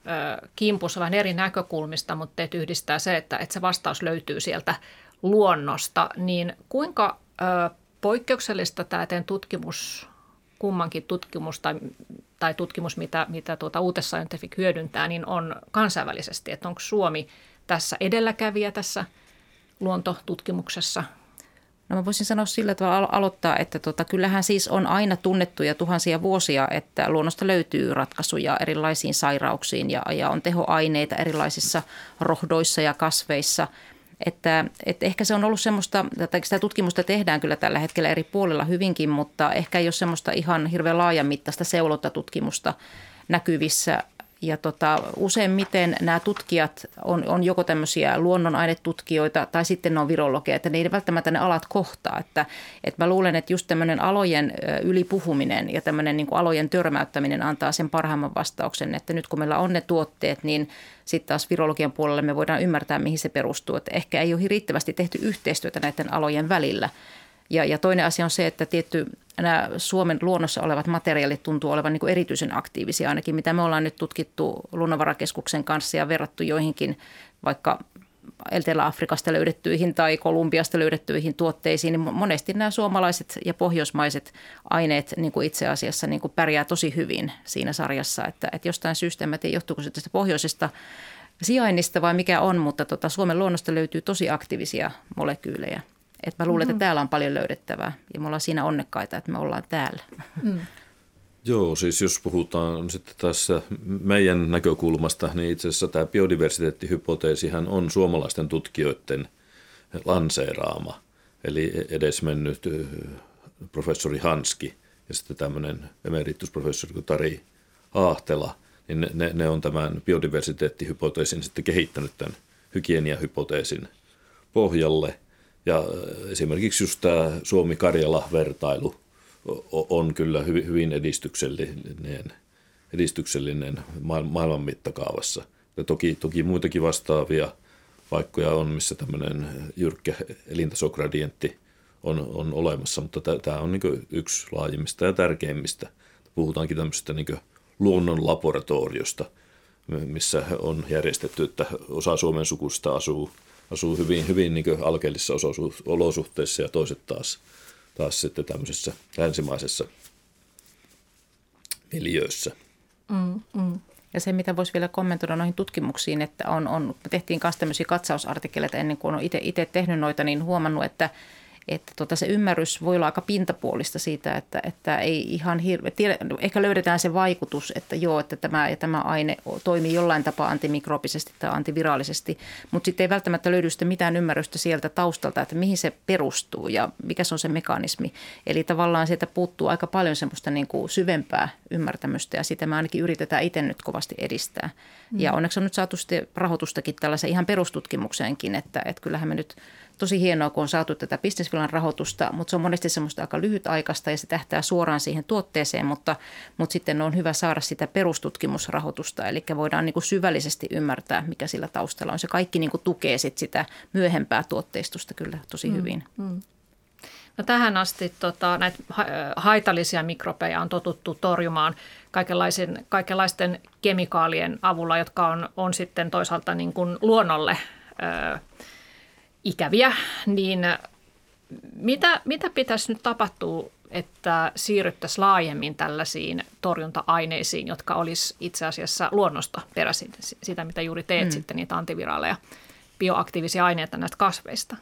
kimpussa vähän eri näkökulmista, mutta teet yhdistää se, että, että se vastaus löytyy sieltä luonnosta, niin kuinka poikkeuksellista tämä teidän tutkimus, kummankin tutkimus tai, tai tutkimus, mitä, mitä tuota Uutes Scientific hyödyntää, niin on kansainvälisesti, että onko Suomi tässä edelläkävijä tässä luontotutkimuksessa – No mä voisin sanoa sillä tavalla aloittaa, että tota, kyllähän siis on aina tunnettu ja tuhansia vuosia, että luonnosta löytyy ratkaisuja erilaisiin sairauksiin ja, ja on tehoaineita erilaisissa rohdoissa ja kasveissa. Että, että ehkä se on ollut semmoista, että sitä tutkimusta tehdään kyllä tällä hetkellä eri puolilla hyvinkin, mutta ehkä ei ole semmoista ihan hirveän laajamittaista seulontatutkimusta näkyvissä ja tota, useimmiten nämä tutkijat on, on joko tämmöisiä luonnonainetutkijoita tai sitten ne on virologeja, että ne ei välttämättä ne alat kohtaa. Että, että mä luulen, että just tämmöinen alojen ylipuhuminen ja tämmöinen niin kuin alojen törmäyttäminen antaa sen parhaimman vastauksen, että nyt kun meillä on ne tuotteet, niin sitten taas virologian puolella me voidaan ymmärtää, mihin se perustuu. Että ehkä ei ole riittävästi tehty yhteistyötä näiden alojen välillä. Ja, ja toinen asia on se, että tietty nämä Suomen luonnossa olevat materiaalit tuntuu olevan niin erityisen aktiivisia, ainakin mitä me ollaan nyt tutkittu Luonnonvarakeskuksen kanssa ja verrattu joihinkin vaikka Etelä-Afrikasta löydettyihin tai Kolumbiasta löydettyihin tuotteisiin, niin monesti nämä suomalaiset ja pohjoismaiset aineet niin kuin itse asiassa niin kuin pärjää tosi hyvin siinä sarjassa, että, että jostain syystä, en tiedä johtuuko se tästä pohjoisesta sijainnista vai mikä on, mutta tota, Suomen luonnosta löytyy tosi aktiivisia molekyylejä – et mä luulen, mm-hmm. että täällä on paljon löydettävää ja me ollaan siinä onnekkaita, että me ollaan täällä. Mm. (laughs) Joo, siis jos puhutaan sitten tässä meidän näkökulmasta, niin itse asiassa tämä biodiversiteettihypoteesihan on suomalaisten tutkijoiden lanseeraama. Eli edesmennyt professori Hanski ja sitten tämmöinen emeritusprofessori Tari Aahtela, niin ne, ne on tämän biodiversiteettihypoteesin sitten kehittänyt tämän hygieniahypoteesin pohjalle – ja esimerkiksi just tämä Suomi-Karjala-vertailu on kyllä hyvin edistyksellinen, edistyksellinen maailman mittakaavassa. Ja toki, toki muitakin vastaavia paikkoja on, missä tämmöinen jyrkkä elintasogradientti on, on olemassa, mutta tämä on niin yksi laajimmista ja tärkeimmistä. Puhutaankin tämmöisestä niin luonnon laboratoriosta, missä on järjestetty, että osa Suomen sukusta asuu – asuu hyvin, hyvin niin alkeellisissa olosuhteissa ja toiset taas, taas sitten tämmöisessä länsimaisessa miljöössä. Mm, mm. Ja se, mitä voisi vielä kommentoida noihin tutkimuksiin, että on, on, tehtiin myös tämmöisiä katsausartikkeleita ennen kuin on itse tehnyt noita, niin huomannut, että – että tota se ymmärrys voi olla aika pintapuolista siitä, että, että ei ihan hirveä, tiedä, ehkä löydetään se vaikutus, että joo, että tämä, ja tämä aine toimii jollain tapaa antimikrobisesti tai antiviraalisesti, mutta sitten ei välttämättä löydy sitä mitään ymmärrystä sieltä taustalta, että mihin se perustuu ja mikä se on se mekanismi. Eli tavallaan sieltä puuttuu aika paljon semmoista niin kuin syvempää ymmärtämystä ja sitä me ainakin yritetään itse nyt kovasti edistää. Mm. Ja onneksi on nyt saatu sitten rahoitustakin tällaisen ihan perustutkimukseenkin, että, että kyllähän me nyt – tosi hienoa, kun on saatu tätä bisnesvilan rahoitusta, mutta se on monesti semmoista aika lyhytaikaista ja se tähtää suoraan siihen tuotteeseen, mutta, mutta sitten on hyvä saada sitä perustutkimusrahoitusta, eli voidaan niin kuin syvällisesti ymmärtää, mikä sillä taustalla on. Se kaikki niin kuin tukee sit sitä myöhempää tuotteistusta kyllä tosi mm, hyvin. Mm. No tähän asti tota, näitä haitallisia mikrobeja on totuttu torjumaan kaikenlaisen, kaikenlaisten kemikaalien avulla, jotka on, on sitten toisaalta niin kuin luonnolle ö, ikäviä, niin mitä, mitä pitäisi nyt tapahtua, että siirryttäisiin laajemmin tällaisiin torjunta-aineisiin, jotka olisi itse asiassa luonnosta peräisin, sitä mitä juuri teet mm. sitten, niitä antiviraaleja, bioaktiivisia aineita näistä kasveista?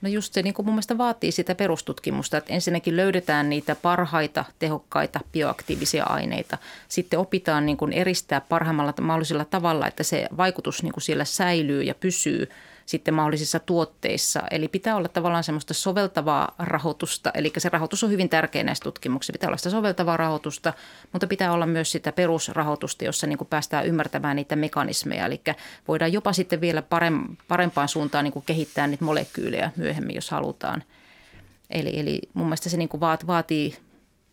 No just se niin kuin mun mielestä vaatii sitä perustutkimusta, että ensinnäkin löydetään niitä parhaita, tehokkaita bioaktiivisia aineita. Sitten opitaan niin kuin eristää parhaimmalla mahdollisella tavalla, että se vaikutus niin kuin siellä säilyy ja pysyy – sitten mahdollisissa tuotteissa. Eli pitää olla tavallaan semmoista soveltavaa rahoitusta, eli se rahoitus on hyvin tärkeä näissä tutkimuksissa. Pitää olla sitä soveltavaa rahoitusta, mutta pitää olla myös sitä perusrahoitusta, jossa niin kuin päästään ymmärtämään niitä mekanismeja. Eli voidaan jopa sitten vielä parempaan suuntaan niin kuin kehittää niitä molekyylejä myöhemmin, jos halutaan. Eli, eli mun mielestä se niin kuin vaatii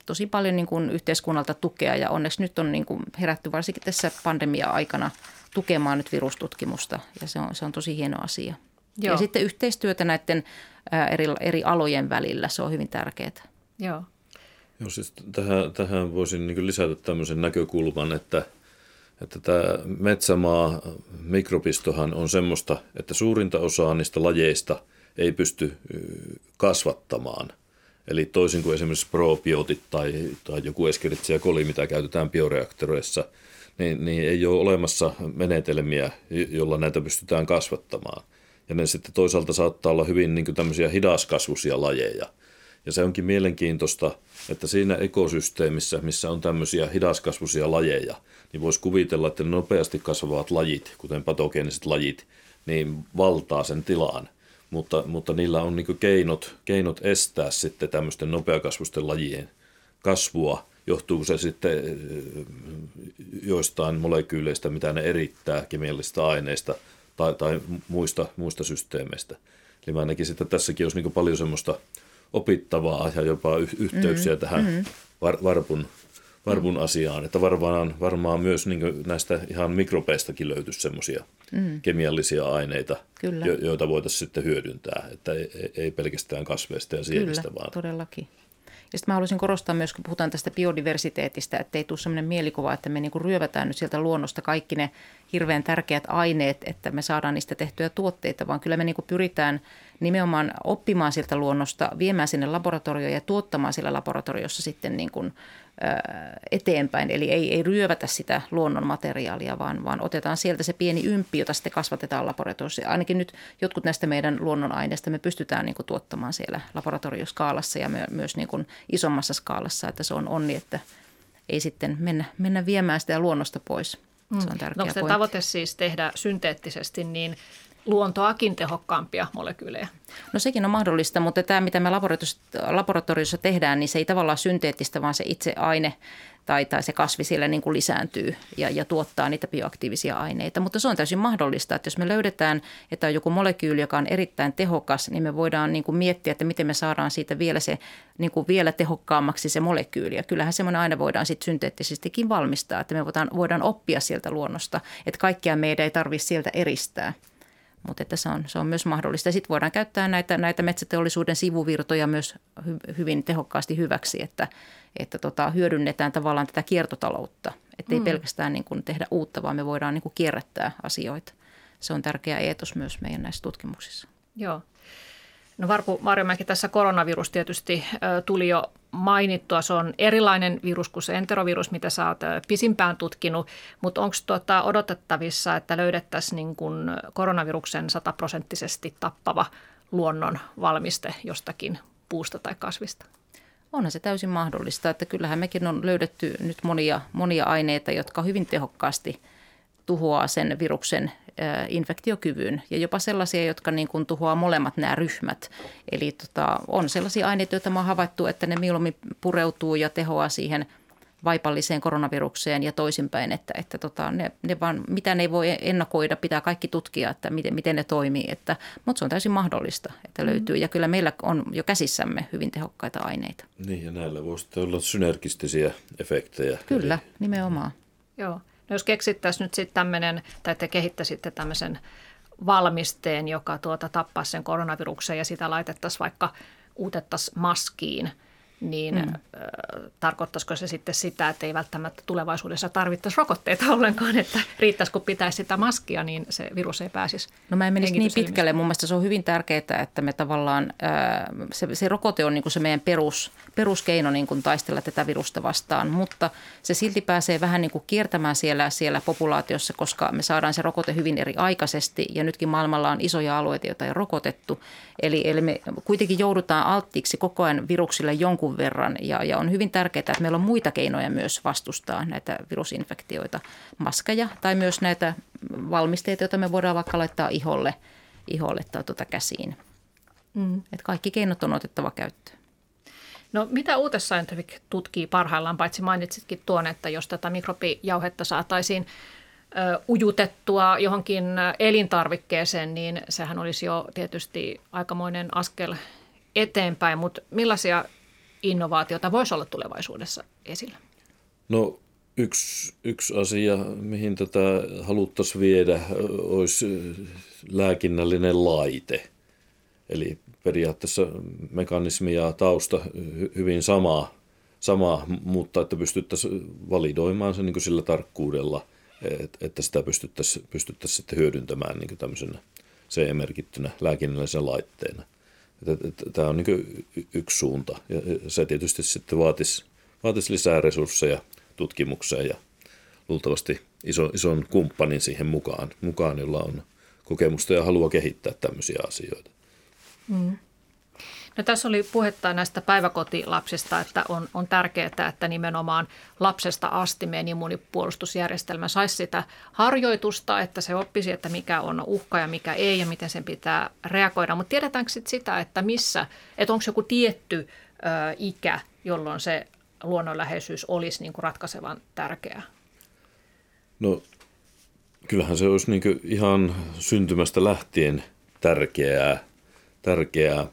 tosi paljon niin kuin yhteiskunnalta tukea ja onneksi nyt on niin kuin herätty varsinkin tässä pandemia-aikana – tukemaan nyt virustutkimusta ja se on, se on tosi hieno asia. Joo. Ja sitten yhteistyötä näiden eri, eri alojen välillä, se on hyvin tärkeää. Joo. Joo, siis tähän, tähän voisin niin lisätä tämmöisen näkökulman, että, että tämä metsämaa mikrobistohan on semmoista, että suurinta osaa niistä lajeista ei pysty kasvattamaan. Eli toisin kuin esimerkiksi probiotit tai, tai joku Escherichia coli, mitä käytetään bioreaktoreissa – niin, niin ei ole olemassa menetelmiä, jolla näitä pystytään kasvattamaan. Ja ne sitten toisaalta saattaa olla hyvin niin tämmöisiä hidaskasvuisia lajeja. Ja se onkin mielenkiintoista, että siinä ekosysteemissä, missä on tämmöisiä hidaskasvuisia lajeja, niin voisi kuvitella, että ne nopeasti kasvavat lajit, kuten patogeeniset lajit, niin valtaa sen tilaan. Mutta, mutta niillä on niin keinot, keinot estää sitten tämmöisten nopeakasvusten lajien kasvua johtuu se sitten joistain molekyyleistä, mitä ne erittää kemiallisista aineista tai, tai muista, muista systeemeistä. Eli mä näkisin, että tässäkin olisi niin paljon semmoista opittavaa ja jopa yhteyksiä mm-hmm. tähän mm-hmm. var, varpun, varpun mm-hmm. asiaan. Että varmaan, varmaan myös niin näistä ihan mikropeistakin löytyisi semmoisia mm-hmm. kemiallisia aineita, Kyllä. Jo, joita voitaisiin sitten hyödyntää. Että ei, ei pelkästään kasveista ja sienistä Kyllä, vaan. todellakin. Ja sitten mä haluaisin korostaa myös, kun puhutaan tästä biodiversiteetistä, että ei tule sellainen mielikuva, että me niinku ryövätään nyt sieltä luonnosta kaikki ne hirveän tärkeät aineet, että me saadaan niistä tehtyjä tuotteita, vaan kyllä me niinku pyritään nimenomaan oppimaan sieltä luonnosta, viemään sinne laboratorioon ja tuottamaan sillä laboratoriossa sitten niin kuin eteenpäin. Eli ei, ei ryövätä sitä luonnon materiaalia, vaan, vaan otetaan sieltä se pieni ympi, jota sitten kasvatetaan laboratoriossa. Ainakin nyt jotkut näistä meidän luonnonaineista me pystytään niin kuin tuottamaan siellä laboratorioskaalassa ja myös niin kuin isommassa skaalassa, että se on onni, että ei sitten mennä, mennä viemään sitä luonnosta pois. Se on tärkeä no, onko se tavoite siis tehdä synteettisesti niin luontoakin tehokkaampia molekyylejä? No sekin on mahdollista, mutta tämä mitä me laboratoriossa tehdään, niin se ei tavallaan synteettistä, vaan se itse aine tai, tai se kasvi siellä niin kuin lisääntyy ja, ja tuottaa niitä bioaktiivisia aineita. Mutta se on täysin mahdollista, että jos me löydetään, että on joku molekyyli, joka on erittäin tehokas, niin me voidaan niin kuin miettiä, että miten me saadaan siitä vielä se niin kuin vielä tehokkaammaksi se molekyyli. Ja kyllähän semmoinen aine voidaan sitten synteettisestikin valmistaa, että me voidaan, voidaan oppia sieltä luonnosta, että kaikkia meidän ei tarvitse sieltä eristää. Mutta että se, on, se on myös mahdollista. Sitten voidaan käyttää näitä, näitä metsäteollisuuden sivuvirtoja myös hy, hyvin tehokkaasti hyväksi, että, että tota, hyödynnetään tavallaan tätä kiertotaloutta. Että ei mm. pelkästään niin kuin tehdä uutta, vaan me voidaan niin kuin kierrättää asioita. Se on tärkeä eetos myös meidän näissä tutkimuksissa. Joo. No Varpu Marjomäki, tässä koronavirus tietysti tuli jo mainittua. Se on erilainen virus kuin se enterovirus, mitä sä oot pisimpään tutkinut, mutta onko tuota odotettavissa, että löydettäisiin niin koronaviruksen sataprosenttisesti tappava luonnon valmiste jostakin puusta tai kasvista? Onhan se täysin mahdollista, että kyllähän mekin on löydetty nyt monia, monia aineita, jotka hyvin tehokkaasti tuhoaa sen viruksen infektiokyvyn ja jopa sellaisia, jotka niin kuin tuhoaa molemmat nämä ryhmät. Eli tota, on sellaisia aineita, joita on havaittu, että ne mieluummin pureutuu ja tehoaa siihen vaipalliseen koronavirukseen ja toisinpäin, että, että tota, ne, ne vaan, mitä ne ei voi ennakoida, pitää kaikki tutkia, että miten, miten ne toimii, että, mutta se on täysin mahdollista, että löytyy ja kyllä meillä on jo käsissämme hyvin tehokkaita aineita. Niin ja näillä voisi olla synergistisiä efektejä. Kyllä, Eli... nimenomaan. Joo. No jos keksittäisiin nyt sitten tämmöinen, tai te kehittäisitte tämmöisen valmisteen, joka tuota tappaa sen koronaviruksen ja sitä laitettaisiin vaikka uutettaisiin maskiin – niin mm. tarkoittaisiko se sitten sitä, että ei välttämättä tulevaisuudessa tarvittaisi rokotteita (laughs) ollenkaan, että riittäisi kun pitäisi sitä maskia, niin se virus ei pääsisi No mä en menisi niin pitkälle. Mun mielestä se on hyvin tärkeää, että me tavallaan, se, se rokote on niin kuin se meidän perus, peruskeino niin kuin taistella tätä virusta vastaan, mutta se silti pääsee vähän niin kuin kiertämään siellä, siellä populaatiossa, koska me saadaan se rokote hyvin eri aikaisesti ja nytkin maailmalla on isoja alueita, joita ei rokotettu. Eli, eli me kuitenkin joudutaan alttiiksi koko ajan viruksille jonkun verran ja, ja on hyvin tärkeää, että meillä on muita keinoja myös vastustaa näitä virusinfektioita, maskeja tai myös näitä valmisteita, joita me voidaan vaikka laittaa iholle, iholle tai tuota käsiin. Mm. Että kaikki keinot on otettava käyttöön. No mitä Uutes Scientific tutkii parhaillaan, paitsi mainitsitkin tuon, että jos tätä mikrobijauhetta saataisiin ujutettua johonkin elintarvikkeeseen, niin sehän olisi jo tietysti aikamoinen askel eteenpäin, mutta millaisia innovaatiota voisi olla tulevaisuudessa esillä? No yksi, yksi asia, mihin tätä haluttaisiin viedä, olisi lääkinnällinen laite. Eli periaatteessa mekanismi ja tausta hyvin sama, sama mutta että pystyttäisiin validoimaan se niin sillä tarkkuudella – että sitä pystyttäisiin, pystyttäisiin sitten hyödyntämään niin tämmöisenä CE-merkittynä lääkinnällisenä laitteena. Tämä on niin yksi suunta ja se tietysti sitten vaatisi, vaatisi lisää resursseja tutkimukseen ja luultavasti iso, ison kumppanin siihen mukaan, mukaan, jolla on kokemusta ja halua kehittää tämmöisiä asioita. Mm. No, tässä oli puhetta näistä päiväkotilapsista, että on, on tärkeää, että nimenomaan lapsesta asti meidän immunipuolustusjärjestelmä saisi sitä harjoitusta, että se oppisi, että mikä on uhka ja mikä ei ja miten sen pitää reagoida. Mutta tiedetäänkö sit sitä, että missä, että onko joku tietty ö, ikä, jolloin se luonnonläheisyys olisi niin kuin ratkaisevan tärkeää? No kyllähän se olisi niin ihan syntymästä lähtien tärkeää, tärkeää,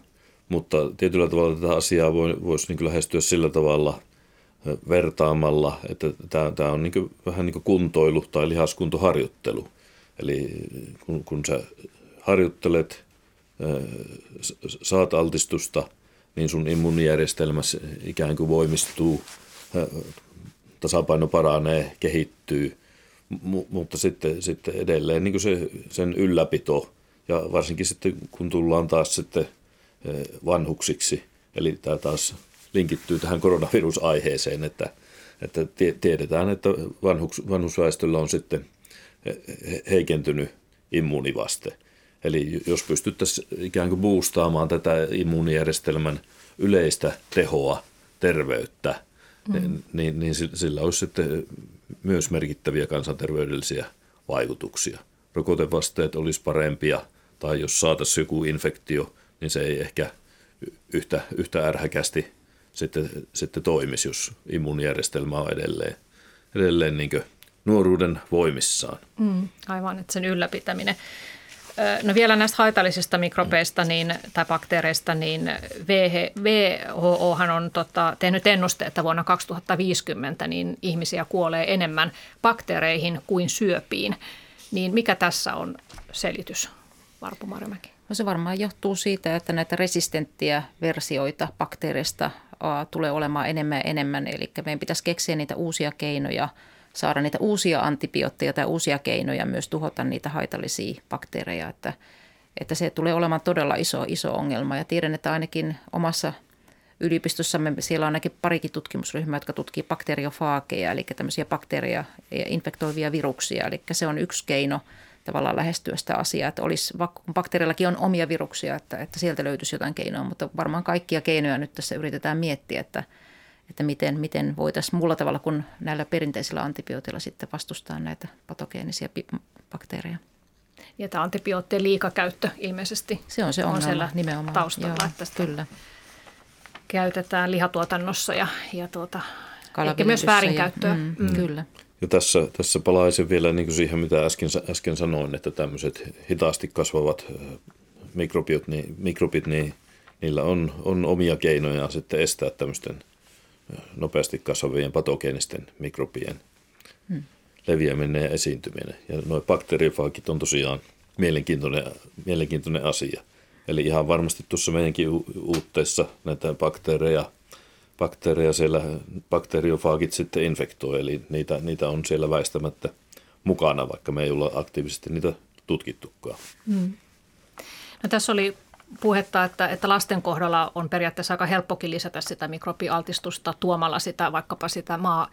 mutta tietyllä tavalla tätä asiaa voisi niin lähestyä sillä tavalla vertaamalla, että tämä, on niin vähän niin kuin kuntoilu tai lihaskuntoharjoittelu. Eli kun, kun sä harjoittelet, saat altistusta, niin sun immuunijärjestelmä ikään kuin voimistuu, tasapaino paranee, kehittyy, mutta sitten, sitten edelleen niin se, sen ylläpito ja varsinkin sitten kun tullaan taas sitten vanhuksiksi, eli tämä taas linkittyy tähän koronavirusaiheeseen, että, että tiedetään, että vanhuks, vanhusväestöllä on sitten heikentynyt immuunivaste. Eli jos pystyttäisiin ikään kuin boostaamaan tätä immuunijärjestelmän yleistä tehoa, terveyttä, mm. niin, niin sillä olisi sitten myös merkittäviä kansanterveydellisiä vaikutuksia. Rokotevasteet olisi parempia, tai jos saataisiin joku infektio, niin se ei ehkä yhtä, yhtä ärhäkästi sitten, sitten toimisi, jos immuunijärjestelmä on edelleen, edelleen niin nuoruuden voimissaan. Mm, aivan, että sen ylläpitäminen. No vielä näistä haitallisista mikrobeista niin, tai bakteereista, niin WHO on tota, tehnyt ennuste, että vuonna 2050 niin ihmisiä kuolee enemmän bakteereihin kuin syöpiin. Niin mikä tässä on selitys, Varpu Marjamäki? No se varmaan johtuu siitä, että näitä resistenttiä versioita bakteereista tulee olemaan enemmän ja enemmän. Eli meidän pitäisi keksiä niitä uusia keinoja – saada niitä uusia antibiootteja tai uusia keinoja myös tuhota niitä haitallisia bakteereja, että, että se tulee olemaan todella iso, iso ongelma. Ja tiedän, että ainakin omassa yliopistossamme siellä on ainakin parikin tutkimusryhmää, jotka tutkii bakteriofaakeja, eli tämmöisiä bakteereja ja infektoivia viruksia. Eli se on yksi keino tavallaan lähestyä sitä asiaa, että olisi, kun bakteerillakin on omia viruksia, että, että sieltä löytyisi jotain keinoa, mutta varmaan kaikkia keinoja nyt tässä yritetään miettiä, että – että miten, miten voitaisiin muulla tavalla kuin näillä perinteisillä antibiooteilla sitten vastustaa näitä patogeenisia bakteereja. Ja tämä antibioottien liikakäyttö ilmeisesti se on, se on siellä nimenomaan. taustalla, Joo, että sitä kyllä. käytetään lihatuotannossa ja, ja tuota, ehkä myös väärinkäyttöä. Ja, mm, mm. Kyllä. Ja tässä, tässä palaisin vielä niin kuin siihen, mitä äsken, äsken sanoin, että tämmöiset hitaasti kasvavat mikrobiot, niin, mikrobit, niin niillä on, on omia keinoja sitten estää tämmöisten – nopeasti kasvavien patogeenisten mikrobien hmm. leviäminen ja esiintyminen. Ja nuo bakteerifaakit on tosiaan mielenkiintoinen, mielenkiintoinen asia. Eli ihan varmasti tuossa meidänkin uutteessa näitä bakteereja, bakteereja siellä, bakteriofaagit sitten infektoi, eli niitä, niitä on siellä väistämättä mukana, vaikka me ei olla aktiivisesti niitä tutkittukaan. Hmm. No, tässä oli puhetta, että, että lasten kohdalla on periaatteessa aika helppokin lisätä sitä mikrobialtistusta tuomalla sitä vaikkapa sitä maa,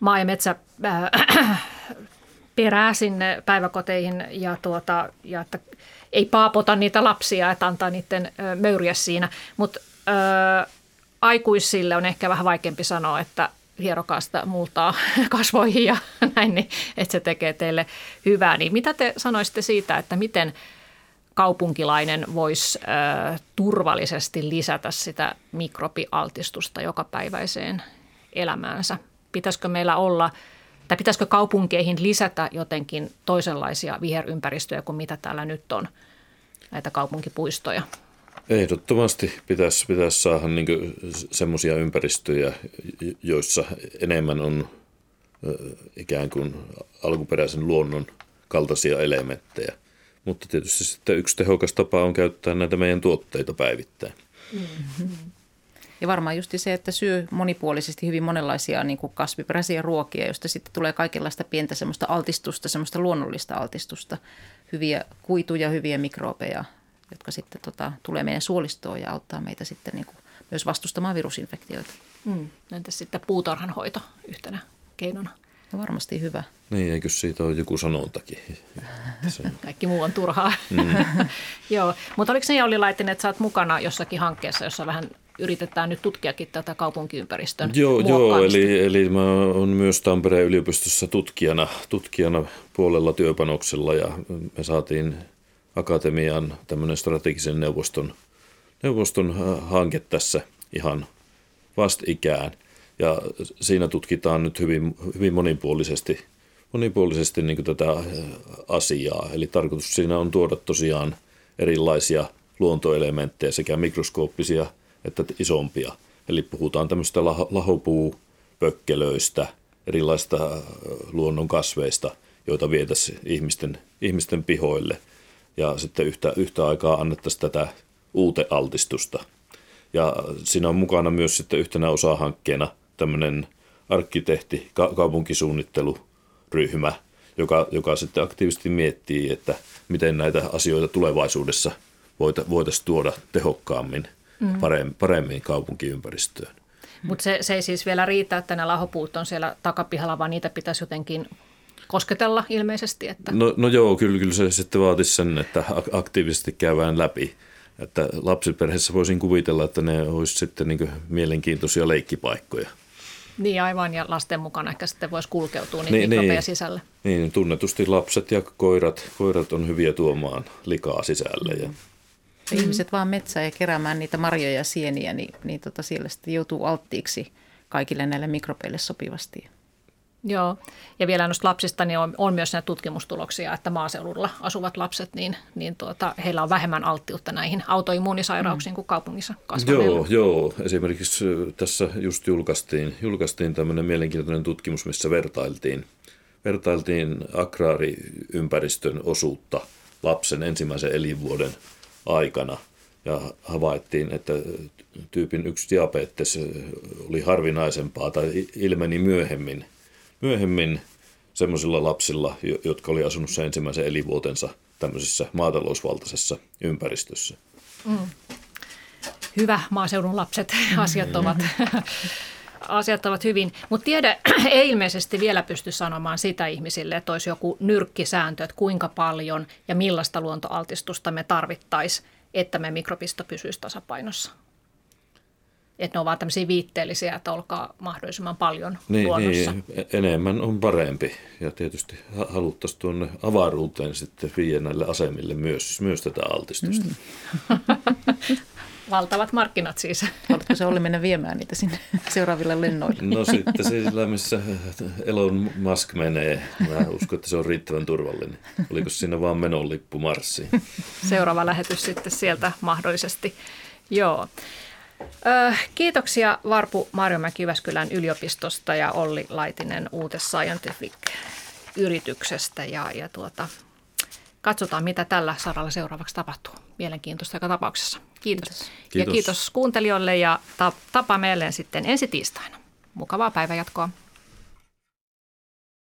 maa- ja metsä äh, (clears throat) perää sinne päiväkoteihin ja, tuota, ja että ei paapota niitä lapsia, että antaa niiden möyriä siinä. Mutta äh, aikuisille on ehkä vähän vaikeampi sanoa, että hierokaa sitä multaa (laughs) kasvoihin ja (laughs) näin, niin, että se tekee teille hyvää. Niin mitä te sanoisitte siitä, että miten – kaupunkilainen voisi äh, turvallisesti lisätä sitä mikrobialtistusta jokapäiväiseen elämäänsä? Pitäisikö meillä olla, tai pitäisikö kaupunkeihin lisätä jotenkin toisenlaisia viherympäristöjä kuin mitä täällä nyt on, näitä kaupunkipuistoja? Ehdottomasti pitäisi, pitäisi saada niin semmoisia ympäristöjä, joissa enemmän on ikään kuin alkuperäisen luonnon kaltaisia elementtejä – mutta tietysti sitten yksi tehokas tapa on käyttää näitä meidän tuotteita päivittäin. Mm-hmm. Ja varmaan just se, että syö monipuolisesti hyvin monenlaisia niin kuin kasviperäisiä ruokia, joista sitten tulee kaikenlaista pientä semmoista altistusta, semmoista luonnollista altistusta, hyviä kuituja, hyviä mikrobeja, jotka sitten tota, tulee meidän suolistoon ja auttaa meitä sitten niin kuin myös vastustamaan virusinfektioita. Mm. Entäs sitten puutarhanhoito yhtenä keinona? No varmasti hyvä. Niin, eikö siitä ole joku sanontakin? Se... (laughs) Kaikki muu on turhaa. Mm. (laughs) Joo, mutta oliko se Jauli Laitinen, että sä oot mukana jossakin hankkeessa, jossa vähän yritetään nyt tutkiakin tätä kaupunkiympäristön Joo, joo eli, eli mä oon myös Tampereen yliopistossa tutkijana, tutkijana puolella työpanoksella ja me saatiin akatemian tämmöinen strategisen neuvoston, neuvoston hanke tässä ihan vastikään – Ja siinä tutkitaan nyt hyvin, hyvin monipuolisesti, monipuolisesti niin tätä asiaa. Eli tarkoitus siinä on tuoda tosiaan erilaisia luontoelementtejä, sekä mikroskooppisia että isompia. Eli puhutaan tämmöistä lahopuupökkelöistä, erilaista luonnon kasveista, joita vietäisiin ihmisten, ihmisten pihoille. Ja sitten yhtä, yhtä aikaa annettaisiin tätä uutealtistusta. Ja siinä on mukana myös sitten yhtenä osahankkeena tämmöinen arkkitehti, ka- kaupunkisuunnitteluryhmä, joka, joka sitten aktiivisesti miettii, että miten näitä asioita tulevaisuudessa voitaisiin tuoda tehokkaammin, mm. paremmin, paremmin kaupunkiympäristöön. Mutta se, se ei siis vielä riitä, että ne lahopuut on siellä takapihalla, vaan niitä pitäisi jotenkin kosketella ilmeisesti. Että... No, no joo, kyllä, kyllä se sitten vaatisi sen, että aktiivisesti käydään läpi. Että lapsiperheessä voisin kuvitella, että ne olisi sitten niin mielenkiintoisia leikkipaikkoja. Niin aivan, ja lasten mukana ehkä sitten voisi kulkeutua niin, niin, niin sisälle. Niin, tunnetusti lapset ja koirat, koirat on hyviä tuomaan likaa sisälle. Ja... Mm. Ihmiset vaan metsään ja keräämään niitä marjoja ja sieniä, niin, niin tota siellä sitten joutuu alttiiksi kaikille näille mikrobeille sopivasti. Joo, ja vielä noista lapsista niin on, on myös näitä tutkimustuloksia, että maaseudulla asuvat lapset, niin, niin tuota, heillä on vähemmän alttiutta näihin autoimmuunisairauksiin mm. kuin kaupungissa kasvaneilla. Joo, joo, esimerkiksi tässä just julkaistiin, julkaistiin tämmöinen mielenkiintoinen tutkimus, missä vertailtiin, vertailtiin agraariympäristön osuutta lapsen ensimmäisen elinvuoden aikana – ja havaittiin, että tyypin yksi diabetes oli harvinaisempaa tai ilmeni myöhemmin myöhemmin semmoisilla lapsilla, jotka oli asunut sen ensimmäisen elinvuotensa tämmöisessä maatalousvaltaisessa ympäristössä. Mm. Hyvä maaseudun lapset, (laughs) asiat ovat, (laughs) asiat ovat hyvin. Mutta tiede (clears throat) ei ilmeisesti vielä pysty sanomaan sitä ihmisille, että olisi joku nyrkkisääntö, että kuinka paljon ja millaista luontoaltistusta me tarvittaisiin, että me mikrobisto pysyisi tasapainossa että ne ovat tämmöisiä viitteellisiä, että olkaa mahdollisimman paljon niin, luonnossa. Niin, enemmän on parempi ja tietysti haluttaisiin tuonne avaruuteen sitten viiä näille asemille myös, myös tätä altistusta. Mm. (laughs) Valtavat markkinat siis. Haluatko se oli mennä viemään niitä sinne seuraaville lennoille? No sitten sillä, missä Elon Musk menee. Mä uskon, että se on riittävän turvallinen. Oliko siinä vaan menon lippu Marsiin? Seuraava lähetys sitten sieltä mahdollisesti. Joo. Kiitoksia Varpu Marjomäki Jyväskylän yliopistosta ja Olli Laitinen Uute Scientific-yrityksestä. Ja, ja tuota, katsotaan, mitä tällä saralla seuraavaksi tapahtuu. Mielenkiintoista joka tapauksessa. Kiitos. Kiitos. Ja kiitos kuuntelijoille ja tapaamme meille sitten ensi tiistaina. Mukavaa päivänjatkoa.